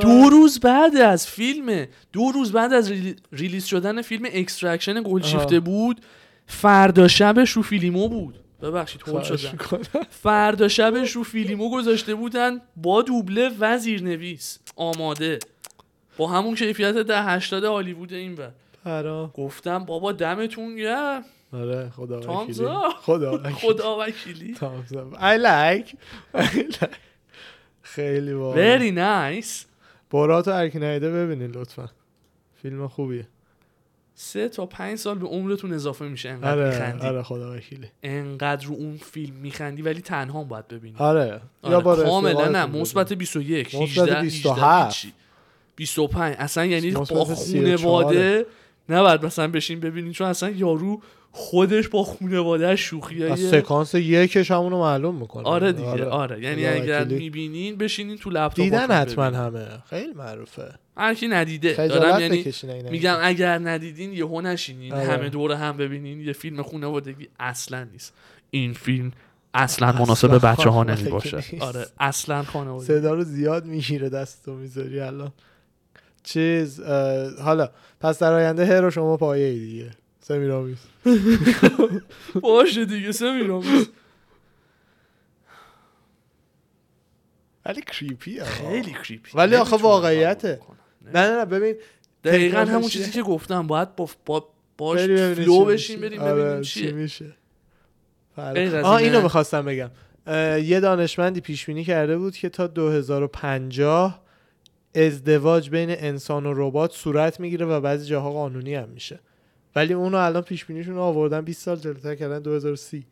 دو روز بعد از فیلم دو روز بعد از relea- release شدن فیلم Extraction گلشیفته. بود فردا شبش رو فیلیمو بود ببخشید هول شدم. فردا شبش رو فیلیمو گذاشته بودن با دوبله و زیرنویس آماده. با همون کیفیت ده هشتاد هالیوود این بر پرا گفتم بابا دمتون گرم. آره خدا وکیلی. خدا وکیلی. خدا وکیلی. I like. خیلی واقعا very nice. برات و هرکی ندیده ببینید لطفا. فیلم خوبیه. سه تا پنج سال به عمرتون اضافه میشه. انقدر آره میخندی. آره خدا وکیلی. انقدر رو اون فیلم میخندی ولی تنها هم باید ببینی. آره. آره با کاملا نه. مثبت 21 مثبت 18 27. 27 25 اصلا یعنی با 34. خونواده نباید مثلا بشین ببینین چون اصلا یارو خودش با خونواده شوخی از سکانس یکش همونو معلوم می‌کنه. آره دیگه آره, یعنی خدا اگر وکیلی. می‌بینین بشینین تو لپتاپ دیدن حتما همه. خیلی معروفه. هر کی ندیده. دارم یعنی میگم اگر ندیدین یهو نشینین. آره. همه دور هم ببینین. یه فیلم خانوادگی اصلا نیست. این فیلم اصلا مناسب بچه ها نمی باشه. آره اصلا خانوادگی صدا رو زیاد می‌گیره دستتو می‌ذاری الان. چیز حالا پس در آینده هر شما پایه ای دیگه سمیرامیز باشه دیگه سمیرام ولی creepy خیلی creepy ولی آخه واقعیته. نه نه نه ببین دقیقا همون چیزی که گفتم باید با, با باش flow چی میشه. بریم آره، ببینیم چی چیه میشه آه اینو می‌خواستم بگم. یه دانشمندی پیش بینی کرده بود که تا 2050 ازدواج بین انسان و ربات صورت می‌گیره و بعضی جاها قانونی هم میشه. ولی اونو الان پیش بینیشون آوردن 20 سال جلوتر کردن 2030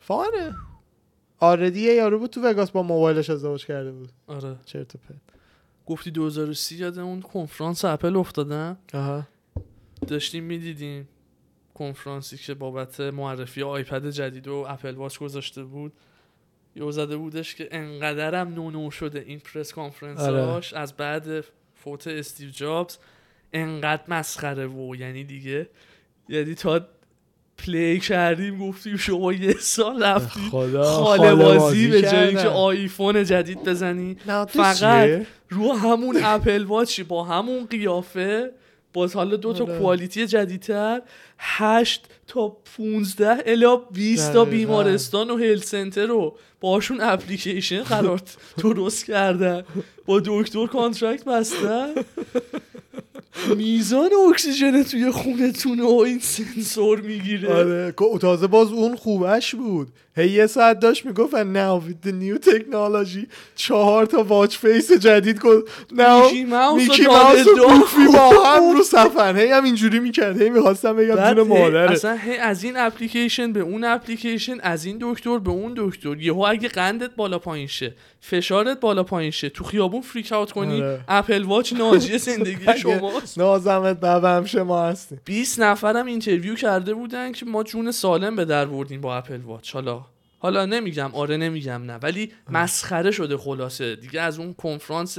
fun ه. آره یه یارو بود تو وگاس با موبایلش ازدواج کرده بود. آره. چرت و پرت. گفتی 2030 یاد اون کنفرانس اپل افتادم آها. داشتیم می‌دیدیم کنفرانسی که بابت معرفی iPad جدید و Apple Watch گذاشته بود. یه زده بودش که انقدرم نونو شده این پرس کانفرنساش از بعد فوت استیو جابز انقدر مسخره و یعنی دیگه یعنی تا پلی کردیم گفتیم شما یه سال رفتیم بازی به جایی. که آیفون جدید بزنی فقط؟ رو همون اپل واچی با همون قیافه باز حالا دو تا آره. کوالیتی جدیدتر 8 تا 15 الا 20 تا. بیمارستان و هلت سنتر رو باشون اپلیکیشن قرار درست کردن با دکتر contract بستن میزان اکسیژن توی خونتون و این سنسور می‌گیره. آره تازه باز اون خوبش بود. هی یه ساعت داشت می‌گفت now with the new technology. چهار تا watch face جدید گفت now Mickey Mouse و. Goofy با هم رو صفحه‌ن هی هم اینجوری می‌کرد. هی می‌خواستم بگم جون مادرت. اصلا هی از این اپلیکیشن به اون اپلیکیشن از این دکتر به اون دکتر. یهو اگه قندت بالا پایین شه فشارت بالا پایین شه تو خیابون freak out کنی. Apple Watch ناجی زندگی شماست نازمت ببم ما هستیم 20 نفرم interview کرده بودن که ما جون سالم به در بردیم با Apple Watch حالا حالا نمیگم آره نمیگم نه ولی مسخره شده خلاصه دیگه از اون کنفرانس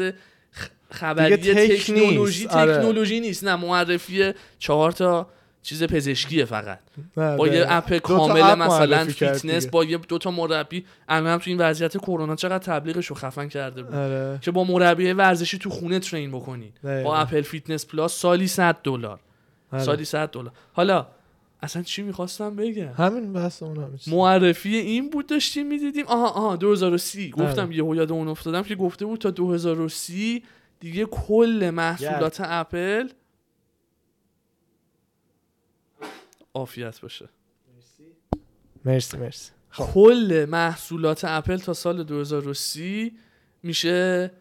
خبری تکنولوژی. آره. تکنولوژی نیست نه معرفی چهار تا چیز پزشکیه فقط با. یه app کامل مثلا فیتنس. با یه دو تا مربی الان هم تو این وضعیت کرونا چقدر تبلیغش رو خفن کرده بود آره که با مربی ورزشی تو خونه train دقیقا. با Apple Fitness Plus سالی 100 دلار آره. سالی 100 دلار حالا اصلا چی می‌خواستم بگم همین بحث اون چیز. معرفی این بود داشتیم می‌دیدیم آها آها 2030 گفتم آره. یهو یاد اون افتادم که گفته بود تا 2030 دیگه کل محصولات اپل عافیت باشه. مرسی مرسی. کل محصولات اپل تا سال 2030 میشه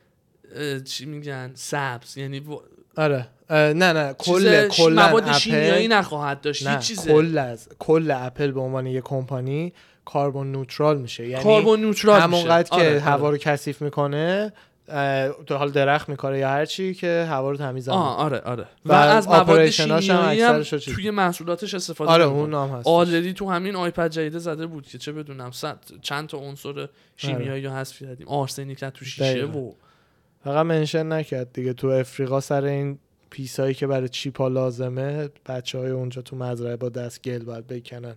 چی میگن؟ سبز. یعنی و- آره. نه نه. چیز کل کلا مواد شیمیایی اپل نخواهد داشت. نه هیچ چیزه. کل از کل اپل به عنوان یه کمپانی کاربن نوترال میشه. یعنی کاربن نوترال میشه. همونقدر که آره، هوا آره. رو کثیف می‌کنه تو حال درخت میکاره یا هر چی که هوا رو تمیز آه آره آره. و, و از مواد شیمیایی هم توی محصولاتش استفاده آره. اون هم هست آلردی تو همین آیپد جدیده زده بود که چه بدونم صد چند تا عنصر شیمیایی رو حذف کردیم. آرسنیک تو شیشه. و فقط منشن نکرد دیگه. تو افریقا سر این پیسایی که برای چیپا لازمه بچه های اونجا تو مزرعه با دست گل باید بکنن.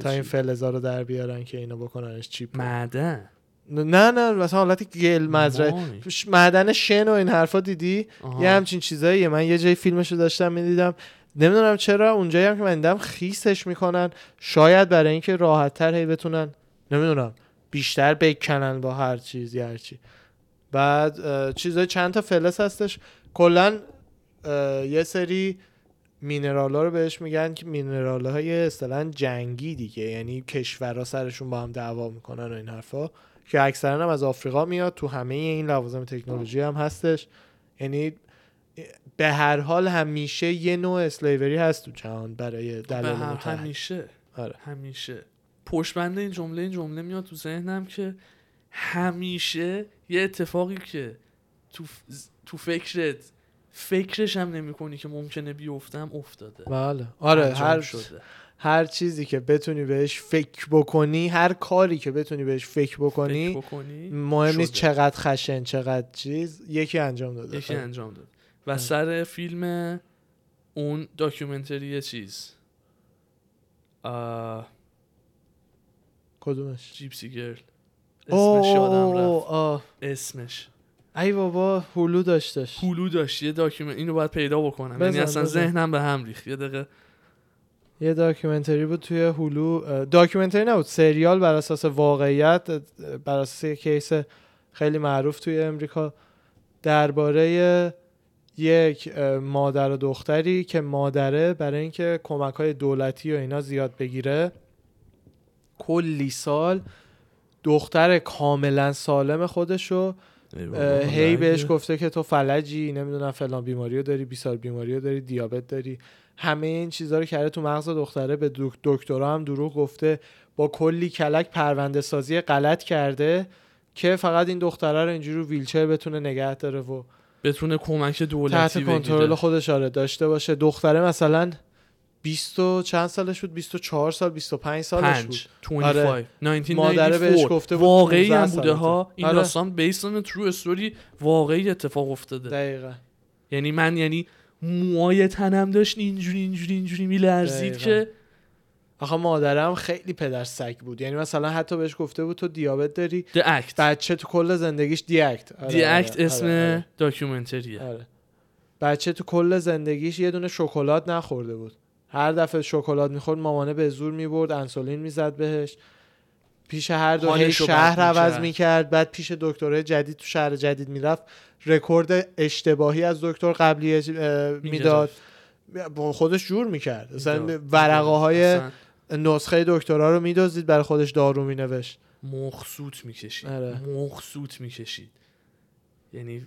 تا این فلزا رو در بیارن که اینو بکننش چیپ معدن. نه نه مثلا حالت گل مزرعه. معدن شن و این حرفا دیدی؟ آها. یه همچین چیزاییه. من یه جای فیلمشو داشتم می‌دیدم. نمی‌دونم چرا اونجایی هم که من دیدم خیسش می‌کنن. شاید برای اینکه راحت تر هی بتونن نمی‌دونم بیشتر بکنن با هر چیزی هر چی. بعد چیزای چند تا فلز هستش. کلا یه سری مینرال ها رو بهش میگن که مینرال های اصطلاحا جنگی دیگه. یعنی کشورها سرشون با هم دعوا می‌کنن و این حرفا. که اکثرا هم از آفریقا میاد تو همه این لوازم تکنولوژی هم هستش. یعنی به هر حال همیشه یه نوع اسلیوری هست تو جهان برای دلایل هم متعدد همیشه. آره. همیشه. پشت این جمله این جمله میاد تو ذهنم که همیشه یه اتفاقی که تو ف- تو فکرت فکرش هم نمی کنی که ممکنه بیفتم افتاده. بله. آره هر شده. هر چیزی که بتونی بهش فکر بکنی هر کاری که بتونی بهش فکر بکنی فکر بکنی مهم نیست. چقدر خشن چقدر چیز یکی انجام داده. یکی آره. انجام داد و سر فیلم اون documentary چیز. آه، کدومش؟ Gypsy girl. اسمش یادم رفت. آه. اسمش. ای بابا Hulu داشتش. Hulu داشت. یه document اینو باید پیدا بکنم. یعنی اصلا. ذهنم به هم ریخت. یه دقیقه. یه documentary بود توی Hulu documentary نبود سریال بر اساس واقعیت بر اساس یه case خیلی معروف توی امریکا. درباره یک مادر و دختری که مادره برای اینکه کمک های دولتی و اینا زیاد بگیره. کلی سال دختر کاملا سالم خودشو هی بهش گفته که تو فلجی نمی‌دونم فلان بیماری رو داری بیسار بیماری رو داری دیابت داری. همه این چیزها رو کرده تو مغز دختره به دک- دکترا هم دروغ گفته با کلی کلک پرونده سازی غلط کرده که فقط این دختره رو اینجوری رو ویلچر بتونه نگه داره و بتونه کمک دولتی تحت کنترل خودش آره داشته باشه. دختره مثلا 20 و چند سالش بود؟ 24 سال 25 سالش بود. پنج آره. 25 1994 مادره بهش گفته بود واقعی 15 هم بوده ها. این آره. داستان بیسن ترو استوری واقعی اتفاق افتاده. دقیقا. یعنی من یعنی موهای تنم داشت اینجوری اینجوری اینجوری میلرزید. که آخه مادرم خیلی پدر سگ بود. یعنی مثلا حتی بهش گفته بود تو دیابت داری The Act. بچه تو کل زندگیش The Act آره، The آره، Act آره، اسم آره، documentary یه. آره. بچه تو کل زندگیش یه دونه شکلات نخورده بود. هر دفعه شکلات می‌خورد مامانه به زور می‌برد انسولین می‌زد بهش. پیش هر دو شهر عوض می‌کرد. بعد پیش دکترهای جدید تو شهر جدید می‌رفت. رکورد اشتباهی از دکتر قبلی می‌داد. خودش جور می‌کرد. مثلا. ورقه های نسخه دکترا رو میدزدید برای خودش دارو مینوشت. مخصوط می‌کشید. آره. مخصوط می‌کشید. یعنی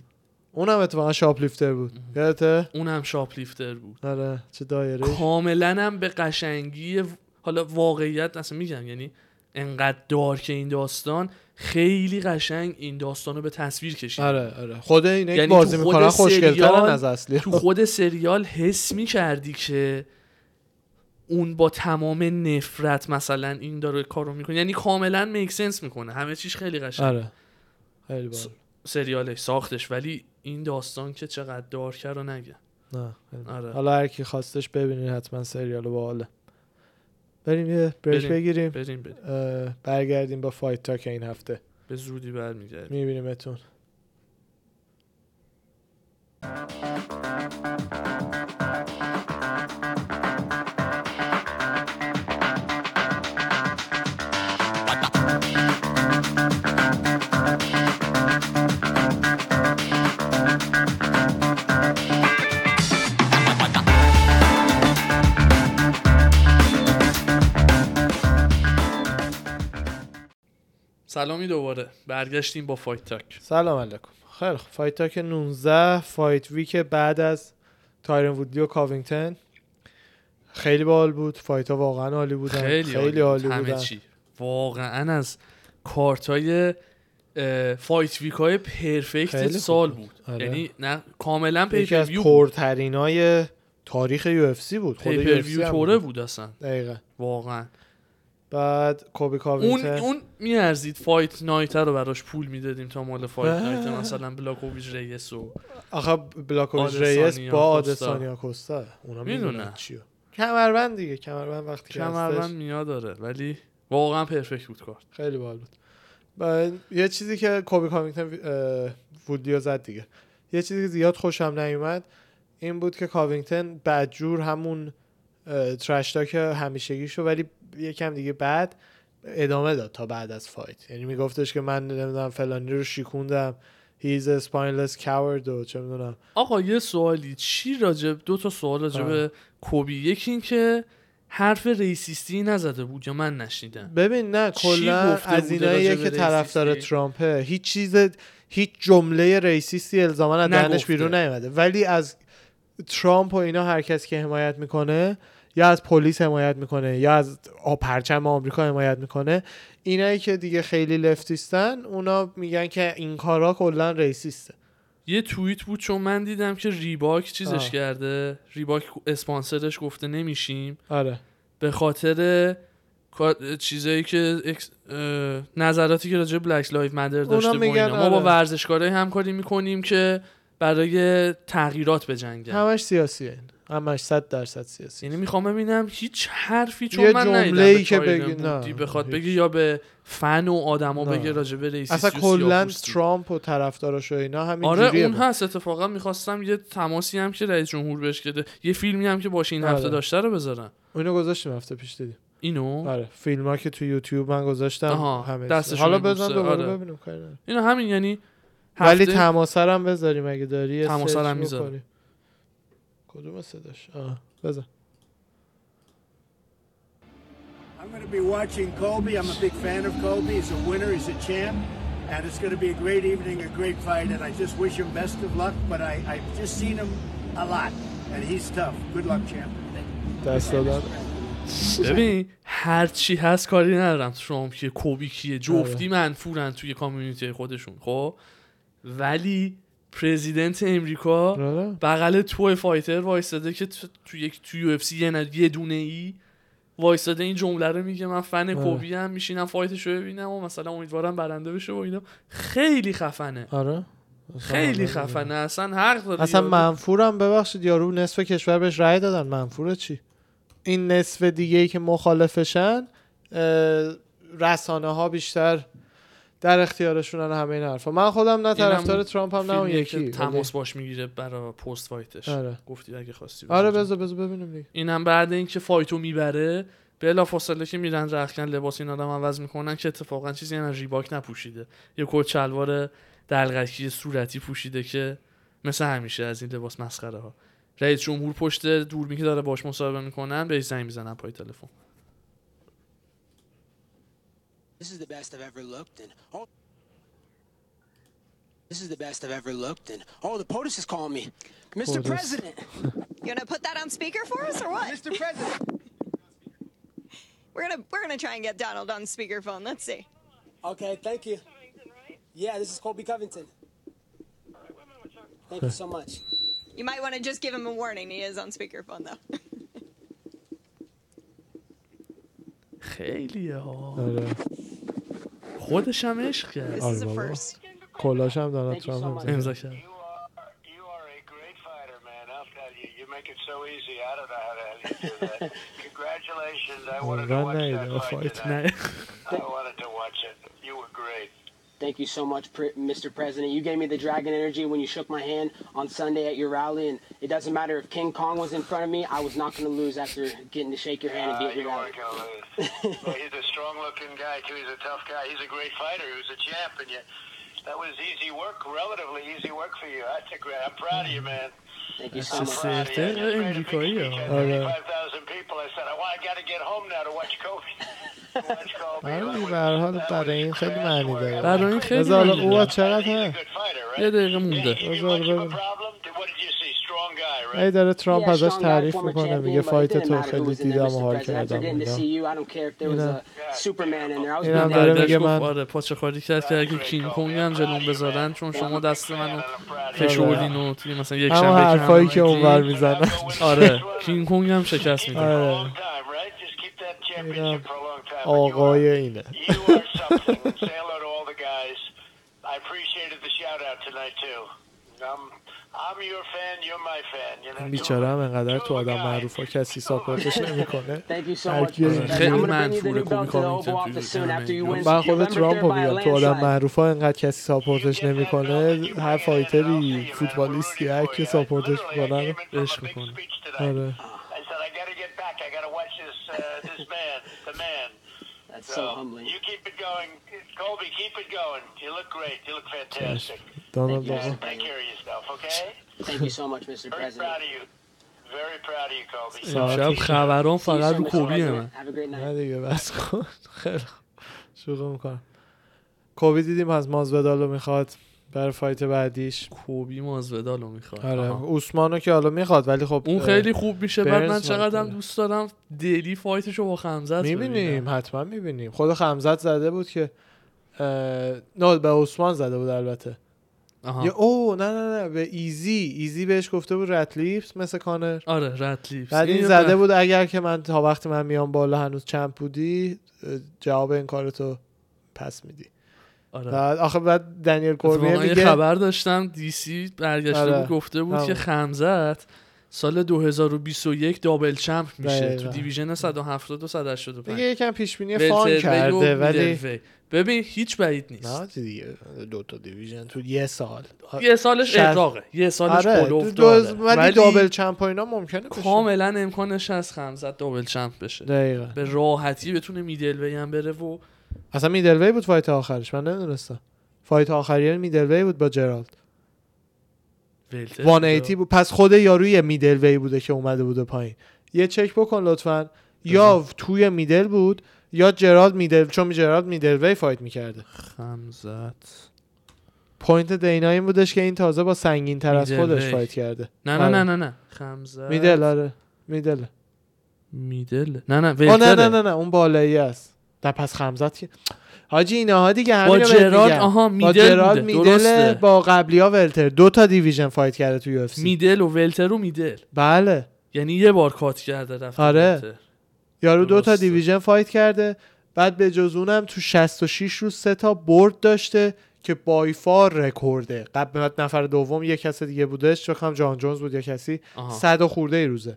اونم اتفاقا شاپلیفتر بود. یادته؟ اونم شاپلیفتر بود. آره. چه دایره کاملا هم به قشنگی حالا واقعیت اصلا میگم یعنی انقدر دار که این داستان خیلی قشنگ این داستان رو به تصویر کشید. آره آره. خود اینا که یعنی بازی می‌کنن خوشگلترن سریال- از اصلی. تو خود سریال حس می‌کردی که اون با تمام نفرت مثلا این داره کارو می‌کنه. یعنی کاملا میک سنس می‌کنه. همه چیش خیلی قشنگ. آره. خیلی باحال. سریالش ساختش ولی این داستان که چقدر دار کرد و نگم نه. آره. حالا هر کی خواستش ببینید حتما سریال باحاله. بریم یه بریک. بگیریم. بریم بریم. برگردیم با فایت تاک این هفته. به زودی برمیگردیم. میبینیمتون سلامی دوباره. برگشتیم با Fight Talk. سلام علیکم. خیلی خوب. Fight Talk 19 fight week بعد از تایرن وودلی و کاوینگتن. خیلی باحال بود. fight ها واقعا عالی بودن. خیلی, خیلی عالی همه بودن. چی. واقعا از کارت های fight week های perfect سال بود. آره. یعنی نه کاملا یکی از pay-per-view پرترینای تاریخ UFC بود. خود pay-per-view توره بود. بود اصلا. دقیقا. واقعا. بعد کوبی اون کاوینگتن اون میارزید فایت نایت رو براش پول می‌دادیم تا مال فایت. نایت مثلا بلاکوویچ ریس و آخه بلاکوویچ ریس با. آدسانیا کوستا. اونا می‌دونن. چیو. کمربند دیگه کمربند وقتی که کمربند میاد داره ولی واقعا پرفکت بود کارت خیلی باحال بود. بعد یه چیزی که کوبی کاوینگتن اه، وودلیو زد دیگه. یه چیزی که زیاد خوشم نیومد این بود که کاوینگتن بدجور همون اه، trash talk همیشگیشو ولی یکم دیگه بعد ادامه داد تا بعد از fight. یعنی میگفتش که من نمی‌دونم فلانی رو شیکوندم. he's spineless coward و چه می‌دونم. آقا یه سوالی. چی راجب دو تا سوال راجب آه. کوبی. یکی این که حرف racist ی نزده بود یا من نشنیدم. ببین نه کلا از به که طرفدار؟ ترامپه هیچ چیز هیچ جمله ریسیستی الزاما از دهنش. بیرون نیومده. ولی از ترامپ و اینا هر کسی که حمایت می‌کنه یا از پلیس حمایت می‌کنه یا از پرچم آمریکا حمایت می‌کنه. اینایی که دیگه خیلی لفتیستن اونا میگن که این کارا کلا ریسیسته. یه توییت بود چون من دیدم که ریباک چیزش آه. کرده. ریباک اسپانسرش گفته نمیشیم. آره. به خاطر چیزایی که اکس- اه، نظراتی که راجع Black Lives Matter داشته میگن اینا. ما با آره. ورزشکارای همکاری می‌کنیم که برای تغییرات بجنگن همش سیاسیه همش 100 درصد سیاسی یعنی می‌خوام ببینم هیچ حرفی چون یه من ندیدم جمله‌ای به که بگی- نه، بخواد. بگه یا به فن و آدما. بگه راجع به racist ی اصلا کلا. ترامپ و طرفداراش و اینا همین آره اون بود. هست اتفاقا می‌خواستم یه تماسی هم که رئیس جمهور بهش کده یه فیلمی هم که باشه این هفته آره. داشته رو بذارن اونو گذاشتیم هفته پیش دیدیم اینو آره فیلم ها که تو یوتیوب من گذاشتم همه حالا بزن دوباره آره. ببینیم کاری. اینو همین یعنی ولی هفته تماسرم بذاریم اگه داری یه تماسر سرچ هم می‌ذارم. بکنی. کدوم صداش آه بزن I'm going to be watching Colby. I'm a big fan of Colby. He's a winner. He's a champ. And it's going to be a great evening, a great fight. And I just wish him best of luck. But I, I've just seen him a lot. And he's tough. Good luck, champ. دست دادن ببین هر چی هست کاری ندارم ترامپ کیه کوبی کیه جفتی آره. منفورن توی community خودشون خب ولی president امریکا. آره. بغل تو fighter وایستاده که تو, تو یک تو UFC یه, دونه ای وایستاده این جمله رو میگه. من فن آره. کوبی هم میشینم fight ش رو ببینم و مثلا امیدوارم برنده بشه و اینا. خیلی خفنه. آره. خیلی خفنه. اصلا حق داره اصلا. منفورم ببخشید یارو نصف کشور بهش رأی دادن. منفوره چی؟ این نصف دیگه ای که مخالفشن رسانه ها بیشتر در اختیارشونن همه این حرفا. من خودم نه طرفدار ترامپ هم نه اون یکی. تماس باش می‌گیره برای post fight ش. آره. گفتی اگه خواستی آره. بذار بذار ببینیم دیگه. اینم بعد اینکه fight و می‌بره بلا فاصله که میرن رختکن لباس اینا رو هم عوض می‌کنن که اتفاقا چیزی از ریباک نپوشیده. یه کت شلوار دلغکی صورتی پوشیده که مثل همیشه از این لباس مسخره ها رئیس جمهور پشت دوربین که داره باش مصاحبه می‌کنن بهش زنگ می‌زنن پای تلفن. This is the best I've ever looked, and oh, this is the best I've ever looked, and oh, the POTUS is calling me, Mr. POTUS. President, You gonna put that on speaker for us or what? Mr. President. We're gonna we're gonna try and get Donald on speakerphone. Let's see. Okay, thank you. Yeah, this is Colby Covington. Thank you so much. You might want to just give him a warning. He is on speakerphone though. خیلی ها. آره. خودش هم عشق کرد. آره بابا. کلاش هم دارد تو هم امزا کرد. I wanted to watch Thank you so much, Mr. President. You gave me the dragon energy when you shook my hand on Sunday at your rally, and it doesn't matter if King Kong was in front of me. I was not going to lose after getting to shake your hand and Uh, be at you your rally. weren't going to lose. well, he's a strong-looking guy, too. He's a tough guy. He's a great fighter. He was a champ, and you, that was easy work, relatively easy work for you. That's a great. I'm proud of you, man. کسی سخته آمریکایی آره درباره حال برای این خیلی معنی داره برای این خیلی نه الان اوه یه دقیقه مونده ای داره ترامپ ازش تعریف می‌کنه میگه فایت تو خیلی دیدم و حال کردم این هم داره میگه من آره، پاچه خوردی کرد که اگه کینگ کونگ هم جلون بذارن چون شما دست منو فشوردین و توی مثلا یک شمه همه که اون بر می‌زنن آره کینگ کونگ هم شکست میده. آره. اینم آقای اینه. I appreciated the shout out tonight too. I'm بیچاره هم انقدر تو آدم معروف ها کسی ساپورتش نمی‌کنه. خیلی منفوره win. من خود ترامپ 3rd رو میگم تو آدم. معروف ها انقدر کسی ساپورتش نمی‌کنه هر فایتری فوتبالیستی هر کی ساپورتش می‌کنه عشق می‌کنه. آره I said I got to get back. I got to watch this uh, this man, the man. That's so humbling. You keep it going, Colby. Keep it going. You look great. You look fantastic. دانالد Thank you. آقا Take care of yourself, okay? Thank you so much, Mr. Very President. proud of you. Very proud of you, Colby. ساعتی. امشب خبران فقط رو. کوبی. من Have a great night. نه دیگه بس کن خیلی. شروع می‌کنم کوبی دیدیم از مازودالو می‌خواد برای فایت بعدیش کوبی مازودالو می‌خواد آره. اوسمانو که حالا می‌خواد ولی خب اون خیلی خوب میشه بعد من چقدرم فایتره. دوست دارم دلی فایتشو با خمزت می‌بینیم ببینم. حتما می‌بینیم خود خمزت زده بود که نه به عثمان زده بود البته آها. یه او نه نه نه به ایزی ایزی بهش گفته بود رتلیفت مثل کانر آره رتلیفز بعد این زده بود اگر که من تا وقتی من میام بالا هنوز چمپ بودی جواب این کارتو پس میدی آره بعد آخه بعد دنیل کورمیه یه میگه خبر داشتم دی سی برگشته آره. بود گفته بود همون. که خمزت سال 2021 double champ میشه. دقیقا. تو division 170 و 185 دیگه یکم پیش بینی fun کرده ولی. ببین هیچ بعید نیست. نه دیگه دو تا division تو یه سال. یه سالش اغراقه یه سالش آره دو داره ولی, ولی دابل چمپ و اینا ممکنه بشه. کاملا امکانش هست خمزت double champ بشه. دقیقا. به راحتی بتونه middleweight هم بره و اصلا middleweight بود fight آخرش من نمی‌دونستم. fight آخری middleweight بود با جرالد. 180 بود. پس خود یاروی میدل وی بوده که اومده بوده پایین. یه چک بکن لطفا. یا توی میدل بود یا جرالد میدل چون جرالد میدل وی فایت می‌کرده. خمزت. پوینت دینا این بودش که این تازه با سنگین تر از خودش وی. فایت کرده. نه نه آره. نه نه. نه خمزت. میدل آره. میدل. میدل. نه نه نه نه نه نه. اون بالایی است. نه پس خمزت که حاجی اینها دیگه با همین جرالد میگم. آها با میدل جرالد بوده. میدل درسته. با قبلی ها ولتر. دو تا دیویژن فایت کرده تو یو middle و welter و middle. بله. یعنی یه بار cut کرده رفت آره. welter. یارو دو تا. division fight کرده. بعد به جز اونم تو 66 روز سه تا برد داشته که by far record ه. قبل نفر دوم یه کس دیگه بودش. چون جان جونز بود یا کسی. صد و خورده ای روزه.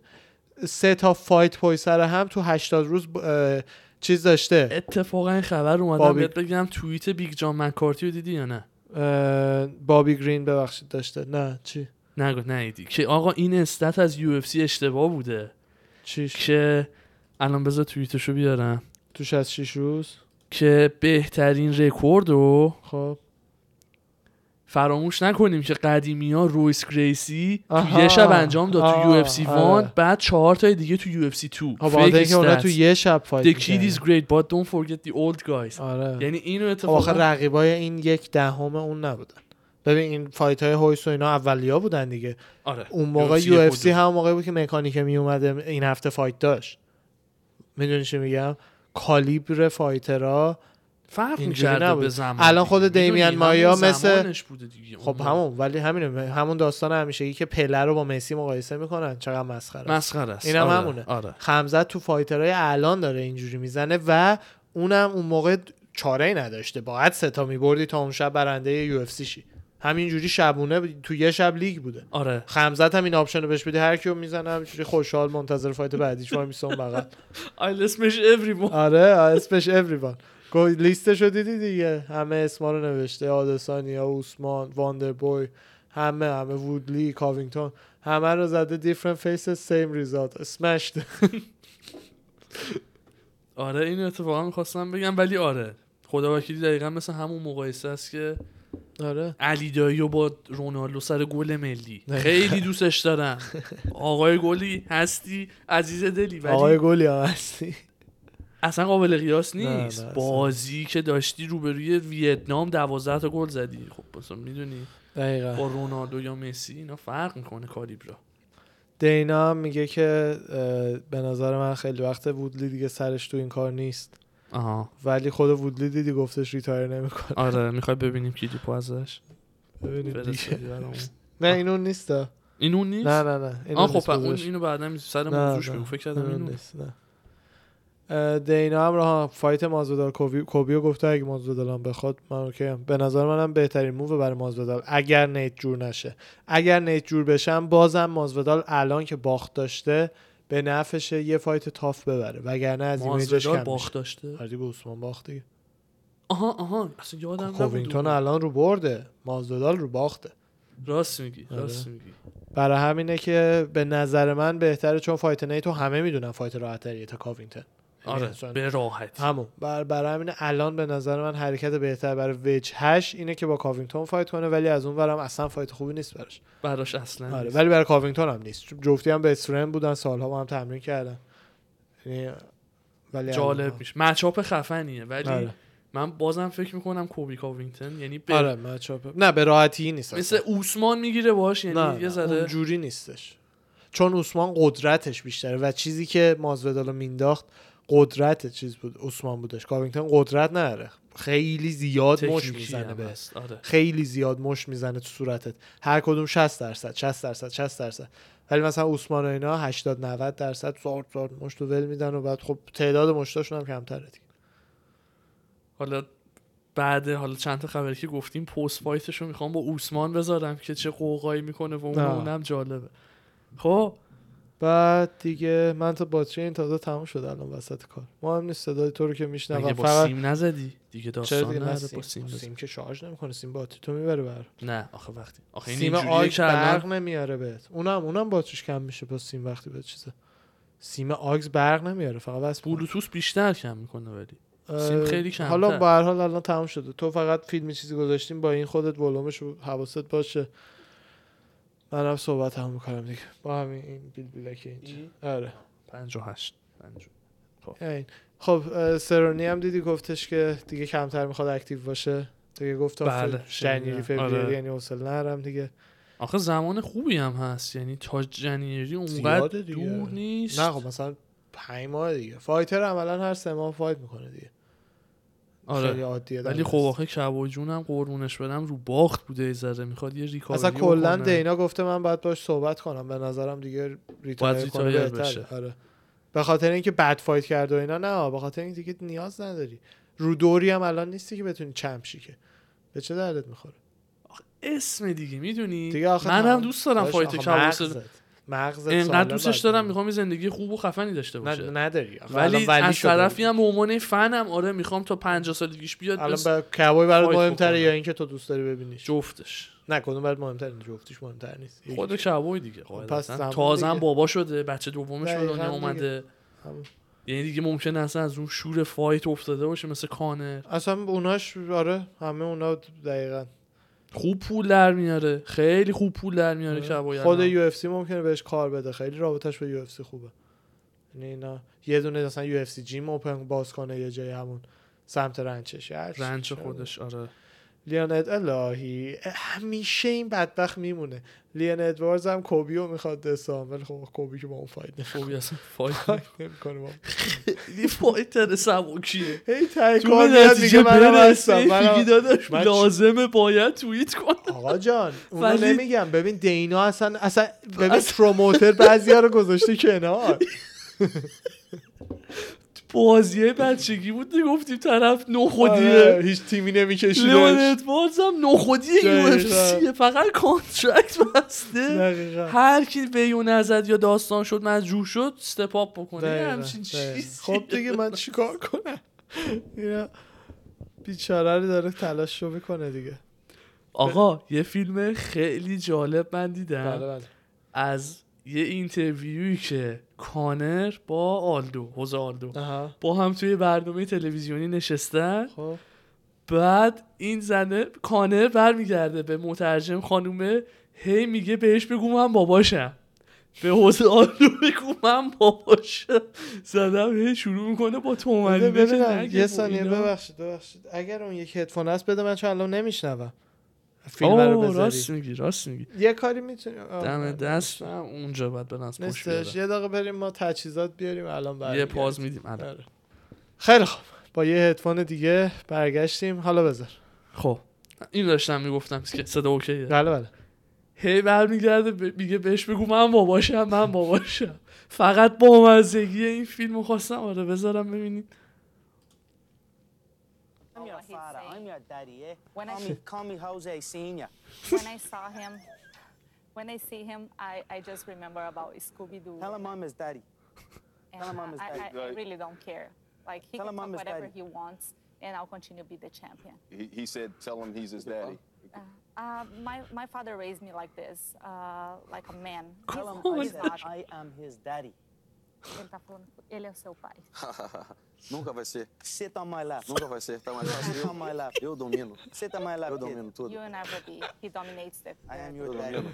سه تا fight پای سر هم تو 80 روز اه، چیز داشته. اتفاقا این خبر اومدم بابی- بهت بگم توییت بیگ جان مکارتی رو دیدی یا نه؟ اه، بابی گرین ببخشید داشته. نه چی؟ نگو نیدی که آقا این stat از UFC اشتباه بوده. چیش؟ که الان بذار توییتشو بیارم. تو 66 روز؟ که بهترین رکورد رو خب. فراموش نکنیم که قدیمی ها رویس گریسی تو. یه شب انجام داد تو UFC آره. 1 بعد چهار تا دیگه تو UFC 2 خب اونا تو یه شب fight The kid is great but don't forget the old guys. آره. یعنی اینو خب اتفاقا آخه رقیبای این یک دهم اون نبودن. ببین این fight های هویس و اینا اولیا بودن دیگه. آره. اون موقع UFC. هم موقعی بود که مکانیک می اومده این هفته fight داشت. می‌دونی چی میگم؟ caliber fighter ها فرق می‌کرده نبود. به زمان الان. خود؟ دیمین مایا مثل- بوده دیگه. خب همون ولی همینه همون داستان همیشگی که پله رو با مسی مقایسه می‌کنن چقدر مسخره. مسخره است اینم آره، همونه. آره خمزت تو fighter های الان داره اینجوری می‌زنه و اونم اون موقع چاره ای نداشته باید سه تا میبردی تا اون شب برنده UFC شی همینجوری شبونه تو یه شب لیگ بوده آره خمزت هم این option رو بهش بدی هر کیو می‌زنه همینجوری خوشحال منتظر fight بعدیش وای میسه اون بغل I let's smash everyone آره smash everyone لیستش رو دیدی دیگه؟ همه اسما رو نوشته. آدسانیا اوسمان واندر بوی همه همه. وودلی کاوینگتون. همه رو زده different faces same result smashed. آره این اتفاقا می‌خواستم بگم ولی آره. خدا وکیلی دقیقا مثل همون مقایسه است که آره. علی دایی و با رونالدو سر گل ملی. خیلی دوستش دارم. آقای گلی هستی عزیز دلی ولی آقای گلی هم هستی. اصلا قابل قیاس نه، نه، نیست. اصلا. بازی که داشتی روبروی ویتنام دوازده تا گل زدی. خب مثلا می‌دونی. دقیقا. با رونالدو یا مسی اینا فرق می‌کنه کالیبرا. دینا هم میگه که به نظر من خیلی وقت وودلی دیگه سرش تو این کار نیست. آها. ولی خود وودلی دیدی گفتش retire نمی‌کنه. آره می‌خوای ببینیم ازش؟ ببینید دیگه. فرستادی برامون. نه این اون نیست. این اون نیست؟ نه نه نه. این خب اون. اینو بعدا سر نه، موضوعش نه. بگو فکر کردم اون اینو. نیست نه. دینا هم راه fight مازودال کوبی کوبیو گفته اگه مازودال هم بخواد من اوکی به نظر منم بهترین move برای مازودال اگر نیت جور نشه. اگر نیت جور بشم بازم مازودال الان که باخت داشته به نفعشه یه fight tough ببره. وگرنه از image ش کم باخت داشته؟ آره دیگه عثمان باخت دیگه. آها آها. اصلا یادم کووینگتون اون. الان رو برده. مازودال رو باخته. راست میگی آره. راست میگی. برای همینه که به نظر من بهتره چون fight نیتو همه می‌دونن fight راحتریه تا کاوینگتون یعنی آره اصلا- به راحتی. همون. بر برای همین الان به نظر من حرکت بهتر برای وجهش اینه که با کاوینگتون fight کنه ولی از اون ورم اصلا fight خوبی نیست براش. براش اصلا آره نیست. ولی برای کاوینگتون هم نیست. چون جفتی هم best friend بودن سالها با هم تمرین کردن. یعنی ولی جالب میشه. matchup خفنیه ولی آره. من بازم فکر می‌کنم کوبی کاوینگتون یعنی به آره matchup. نه به راحتی نیست مثل. اوسمان می‌گیره باش یعنی نه یه ذره اونجوری نیستش. چون عثمان قدرتش بیشتره و چیزی که مازودالو مینداخت قدرت چیز بود عثمان بودش. کاوینگتون قدرت نداره خیلی زیاد مشت می‌زنه به. آره. خیلی زیاد مشت می‌زنه تو صورتت. هر کدوم 60 درصد 60 درصد 60 درصد. ولی مثلا عثمان و اینا 80 90 درصد زارد زارد مشت رو ول میدن و بعد خب تعداد مشتاشون هم کمتره دیگه. حالا بعد حالا چند تا خبری که گفتیم پست فایتش رو می‌خوام با اوسمان بذارم که چه قوقایی می‌کنه و اون. اونم جالبه. خب؟ بعد دیگه من تا باتری این تازه تموم شد الان وسط کار. مهم نیست صدای تو رو که میشنوم. با فقط سیم نزدی؟ دیگه چرا داستان دیگه سیم, با سیم. سیم که شارژ نمی‌کنه سیم باتری تو می‌بره بر نه آخه وقتی آخه سیم آگ برق نمیاره بهت. اونم اونم باتریش کم میشه با سیم وقتی به چیزه. سیم آگز برق نمیاره فقط بس بلوتوث بیشتر کم می‌کنه ولی. سیم خیلی کمتر. حالا به هر حال الان تموم شده. تو فقط فیلمی چیزی گذاشتیم با این خودت ولومش حواست باشه. منم صحبت هم می‌کنم دیگه. با همین این بیل بیلک اینجا آره. 58 50 این. خب سرونی هم دیدی گفتش که دیگه کمتر می‌خواد اکتیو باشه. دیگه گفت تا بله، January. فوریه آره. یعنی حوصله نرم دیگه. آخه زمان خوبی هم هست. یعنی تا January اونقدر. دور نیست. نه خب مثلا پنج ماه دیگه. fighter عملا هر سه ماه fight می‌کنه دیگه. خیلی آره عادیه ولی خب. آخه کابوی جونم قربونش برم رو باخت بوده یه ذره می‌خواد یه recovery اصلا کلا. دینا گفته من باید باش صحبت کنم به نظرم دیگه retire کنه بهتره. بشه. آره به خاطر اینکه بد fight کرده و اینا نه به خاطر اینکه دیگه نیاز نداری رو دوری هم الان نیستی که بتونی چمپ شی که به چه دردت می‌خوره اسم دیگه می‌دونی دیگه منم. دوست دارم فایت آخه انقدر سالم دوستش دارم. می‌خوام یه زندگی خوب و خفنی داشته باشه نه نداری ولی ولی از. طرفی هم به عنوان فنم آره می‌خوام تا 50 سالگیش بیاد الان بس به کبوی برات مهمتره. یا اینکه تو دوست داری ببینیش جفتش نه کدوم برات مهمتره جفتیش مهمتر نیست خود کبوی دیگه پس قاعدتا زمان تازه. بابا شده بچه دومش به دنیا. اومده. یعنی دیگه ممکنه اصلا از اون شور فایت افتاده باشه مثل کانر اصلا اوناش آره همه اونا دقیقا خوب پول در میاره. خیلی خوب پول در میاره کباید خود یو اف سی ممکنه بهش کار بده. خیلی رابطش با یو اف سی خوبه. یعنی اینا یه دونه مثلا یو اف سی جیم اوپن باز کنه یه جای همون سمت رنچش. رنچ خودش آره. لیان الهی همیشه این بدبخت میمونه. لیان ادواردز هم کوبی رو می‌خواد دستان ولی خب کوبی که با اون فایت خوبی اصلا فایت نمی‌کنه با خیلی فایتر سبکیه هی تای کار میاد میگه برسه هستم داداش من چ- لازمه باید توییت کنم. آقا جان اونو نمیگم. ببین دینا اصلا اصلا ببین پروموتر بعضیا رو گذاشته کنار. بازیه بچگی بود گفتیم طرف آره، نخودیه هیچ تیمی نمیکشیدش. ادواردز هم نخودیه یو فقط کانترکت بسته. هر کی ویو نزد یا داستان شد مجروح شد استپ اپ بکنه. همچین. چیزی. خب دیگه من چیکار کنم؟ بیچاره رو داره تلاش رو می‌کنه دیگه. آقا یه فیلم خیلی جالب من دیدم. بله بله. از یه interview یی که کانر با آلدو خوزه آلدو. با هم توی برنامه تلویزیونی نشستن. خب. بعد این زنه کانر برمیگرده به مترجم خانومه هی میگه بهش بگو من باباشم. به حوز آلدو بگو من باباشم. زدم هی شروع می‌کنه با تومنی ببینم یه ثانیه ببخشید ببخشید. اگر اون یک هدفون هست بده من چون الان نمیشنوم. فیلم رو اوه بذاری. راست میگی راست میگی. یه کاری می‌تونی دم دست هم اونجا باید پشت نیستش. بیارن. یه دقیقه بریم ما تجهیزات بیاریم الان یه برمیگردیم. پاز میدیم الان. آره. خیلی خوب. با یه هدفون دیگه برگشتیم. حالا بذار. خب. این داشتم می‌گفتم که صدا اوکیه. بله بله. هی برمیگرده میگه بهش بگو من باباشم من باباشم. فقط با مزگی این فیلم رو خواستم. آره بذارم ببینید I'm your daddy, eh? When call I- me, call me Jose Senior. when I saw him, when I see him, I, I just remember about Scooby Doo. Tell him I'm his daddy. and, tell him I'm his I, daddy. I, I really don't care. Like he Tell can him I'm talk his whatever daddy. he wants, and I'll continue to be the champion. He, he said, tell him he's his daddy. Uh, my my father raised me like this, uh, like a man. Tell He's, him I said not. I am his daddy. Ele tá falando, ele é o seu pai. Nunca vai ser. Sit on my lap. Nunca vai ser. Tá mais Sit fácil. on my lap. Eu, eu domino. Sit on my lap, Eu domino tudo. You will never be. He dominates the. I am your daddy.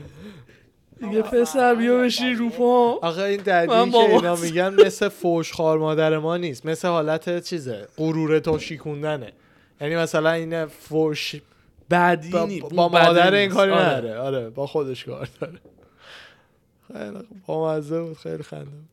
دیگه پسر بیا بشین رو پا آخه این ددی که اینا میگن مثل فوش خار مادر ما نیست مثل حالت چیزه غرور تو شیکوندنه یعنی مثلا این فوش بعدی با, با مادر این. کاری آره. نداره آره با خودش کار داره خیلی خوب. بامزه بود خیلی خنده بود.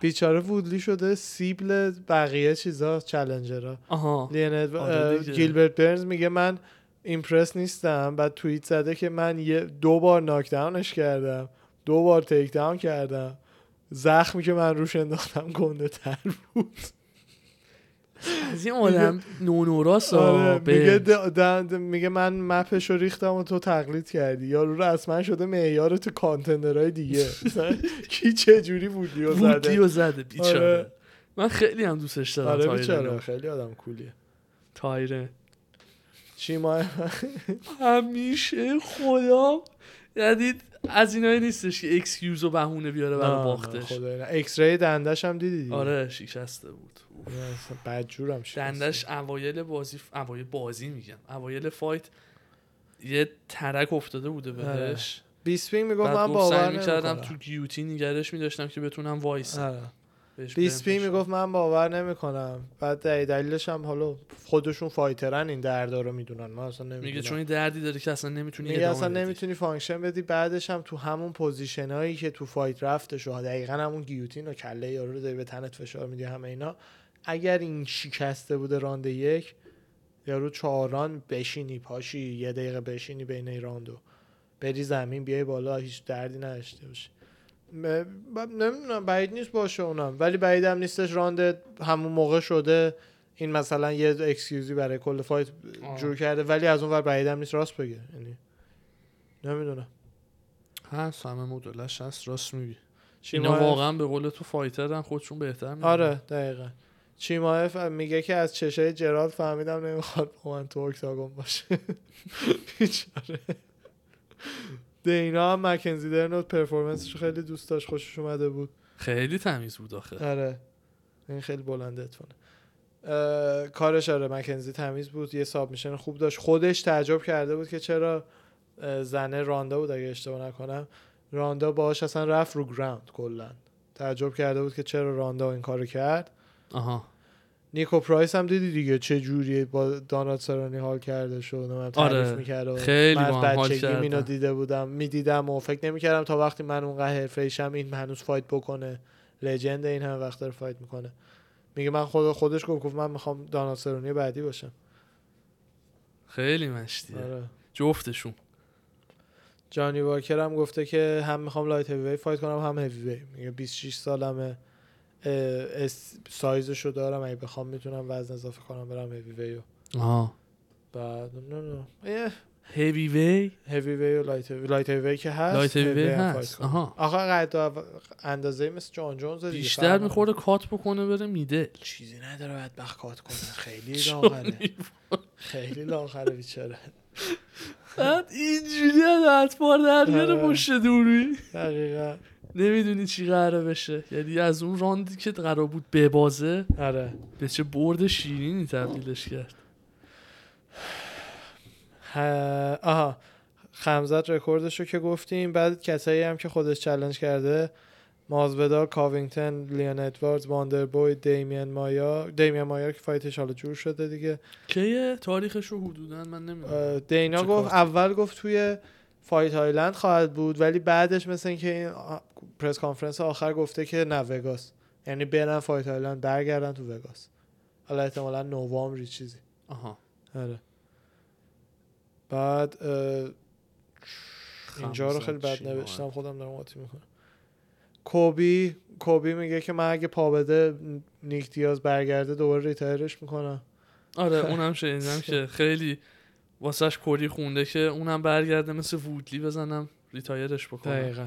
بیچاره وودلی شده سیبل بقیه چیزا challenger ها آها. لینت آره دیگه. گیلبرت برنز میگه من impress نیستم بعد توییت زده که من یه دو بار knockdown ش کردم دو بار takedown کردم. زخمی که من روش انداختم گنده تر بود. از این آدم نونوراس آره میگه, من map ش رو ریختم و تو تقلید کردی. یارو رسما شده معیار تو contender های دیگه. کی چه جوری وودلی رو وودی زده؟ رو زده بیچاره. آره. من خیلی هم دوستش دارم آره بیچاره. خیلی آدم cool یه. تایرن چی ما همیشه خدا یعنی از اینایی نیستش که excuse و بهونه بیاره برای باختش. خدای نه. اکس ری دندش هم دیدی. آره شکسته بود. بدجورم شد دندش اوایل بازی اوایل بازی میگم. اوایل fight یه ترک افتاده بوده بهش. بیسپینگ می‌گفت بعد من باور می‌کردم نمی‌کنم. تو گیوتین نگهش میداشتم که بتونم وایس آره. بیسپینگ می‌گفت من باور نمی‌کنم. بعد دلیل- دلیلش هم حالا خودشون fighter ن این دردا رو می‌دونن. من اصلا نمی‌دونم. میگه چون این دردی داره که اصلا نمی‌تونی میگه اصلا. نمی‌تونی function بدی. بعدش هم تو همون position هایی که تو fight رفتش و دقیقا همون گیوتین و کله یارو رو داری به تنت فشار میدی همه اینا اگر این شکسته بوده راند یک یارو چهار راند بشینی پاشی یه دقیقه بشینی بین این راندو. بری زمین بیای بالا هیچ دردی نداشته باشی م- ب- نمی‌دونم بعید نیست باشه اونم. ولی بعید هم نیستش راند همون موقع شده. این مثلا یه excuse ی برای کل fight آه. جور کرده. ولی از اون ور بعید هم نیست راست بگه. یعنی نمی‌دونم. هست همه مدلش هست راست میگی. اینا واقعا به قول تو fighter ن خودشون بهتر می‌دونن. آره دقیقا. چیمایف میگه که از چشای جرالد فهمیدم نمی‌خواد با من تو octagon باشه. بیچاره. دینا هم مکنزی درنو performance ش خیلی دوست داشت خوشش اومده بود. خیلی تمیز بود آخه. آره. این خیلی بلنده اتفاقه کارش آره مکنزی تمیز بود یه submission خوب داشت. خودش تعجب کرده بود که چرا زنه راندا بود اگه اشتباه نکنم. راندا باهاش اصلا رفت رو ground کلا. تعجب کرده بود که چرا راندا این کارو کرد. آها. نیکو پرایس هم دیدی دیگه چه جوری با دانالد سرانی حال کرده شد من تعریف آره، می‌کرد خیلی من بچگی اینو. دیده بودم. می‌دیدم و فکر نمی‌کردم تا وقتی من اونقدر حرفه این هنوز fight بکنه. legend این هم وقت داره fight می‌کنه. میگه من خود خودش گفت گفت من می‌خوام دانالد سرانی بعدی باشم. خیلی مشتیه. آره. جفتشون. جانی واکر هم گفته که هم می‌خوام light heavy fight کنم هم هیوی. میگه 26 سالمه. سایزشو دارم اگه بخوام می‌تونم وزن اضافه کنم برم هیوی آها. بعد نه نه هیوی وی هیوی وی و light heavy light heavy که هست لایت هم هست. آها. آخه قد اندازه مثل جان جونز دیگه بیشتر می‌خوره cut بکنه بره middle. چیزی نداره باید بخکات کنه. خیلی لاغره. خیلی لاغره بیچاره. بعد اینجوری از اطوار در میاره آره. پشت دوری. دقیقا. نمی‌دونی چی قراره بشه. یعنی از اون راندی که قرار بود ببازه آره. به چه برد شیرینی تبدیلش کرد. آها. خمزت رکوردش رو که گفتیم بعد کسایی هم که خودش چلنج کرده مازودال کاوینگتن لیان ادواردز واندربوی دیمین مایا. دیمین مایا که fight ش حالا جور شده دیگه. کیه؟ تاریخش رو حدودا من نمی‌دونم. دینا گفت؟ اول گفت توی Fight Island خواهد بود ولی بعدش مثل اینکه این press conference آخر گفته که نه وگاس. یعنی برن Fight Island برگردن تو وگاس. حالا احتمالا نوامبری چیزی. آها. آره. بعد اه، اینجا رو خیلی بد نوشتم خودم دارم قاطی می‌کنم. کولبی کولبی میگه که من اگه پا بده نیک دیاز برگرده دوباره retire ش می‌کنم. آره اونم شنیدم که خیلی واسهش کری خونده که اونم برگرده مثل وودلی بزنم retire ش بکنم. دقیقا.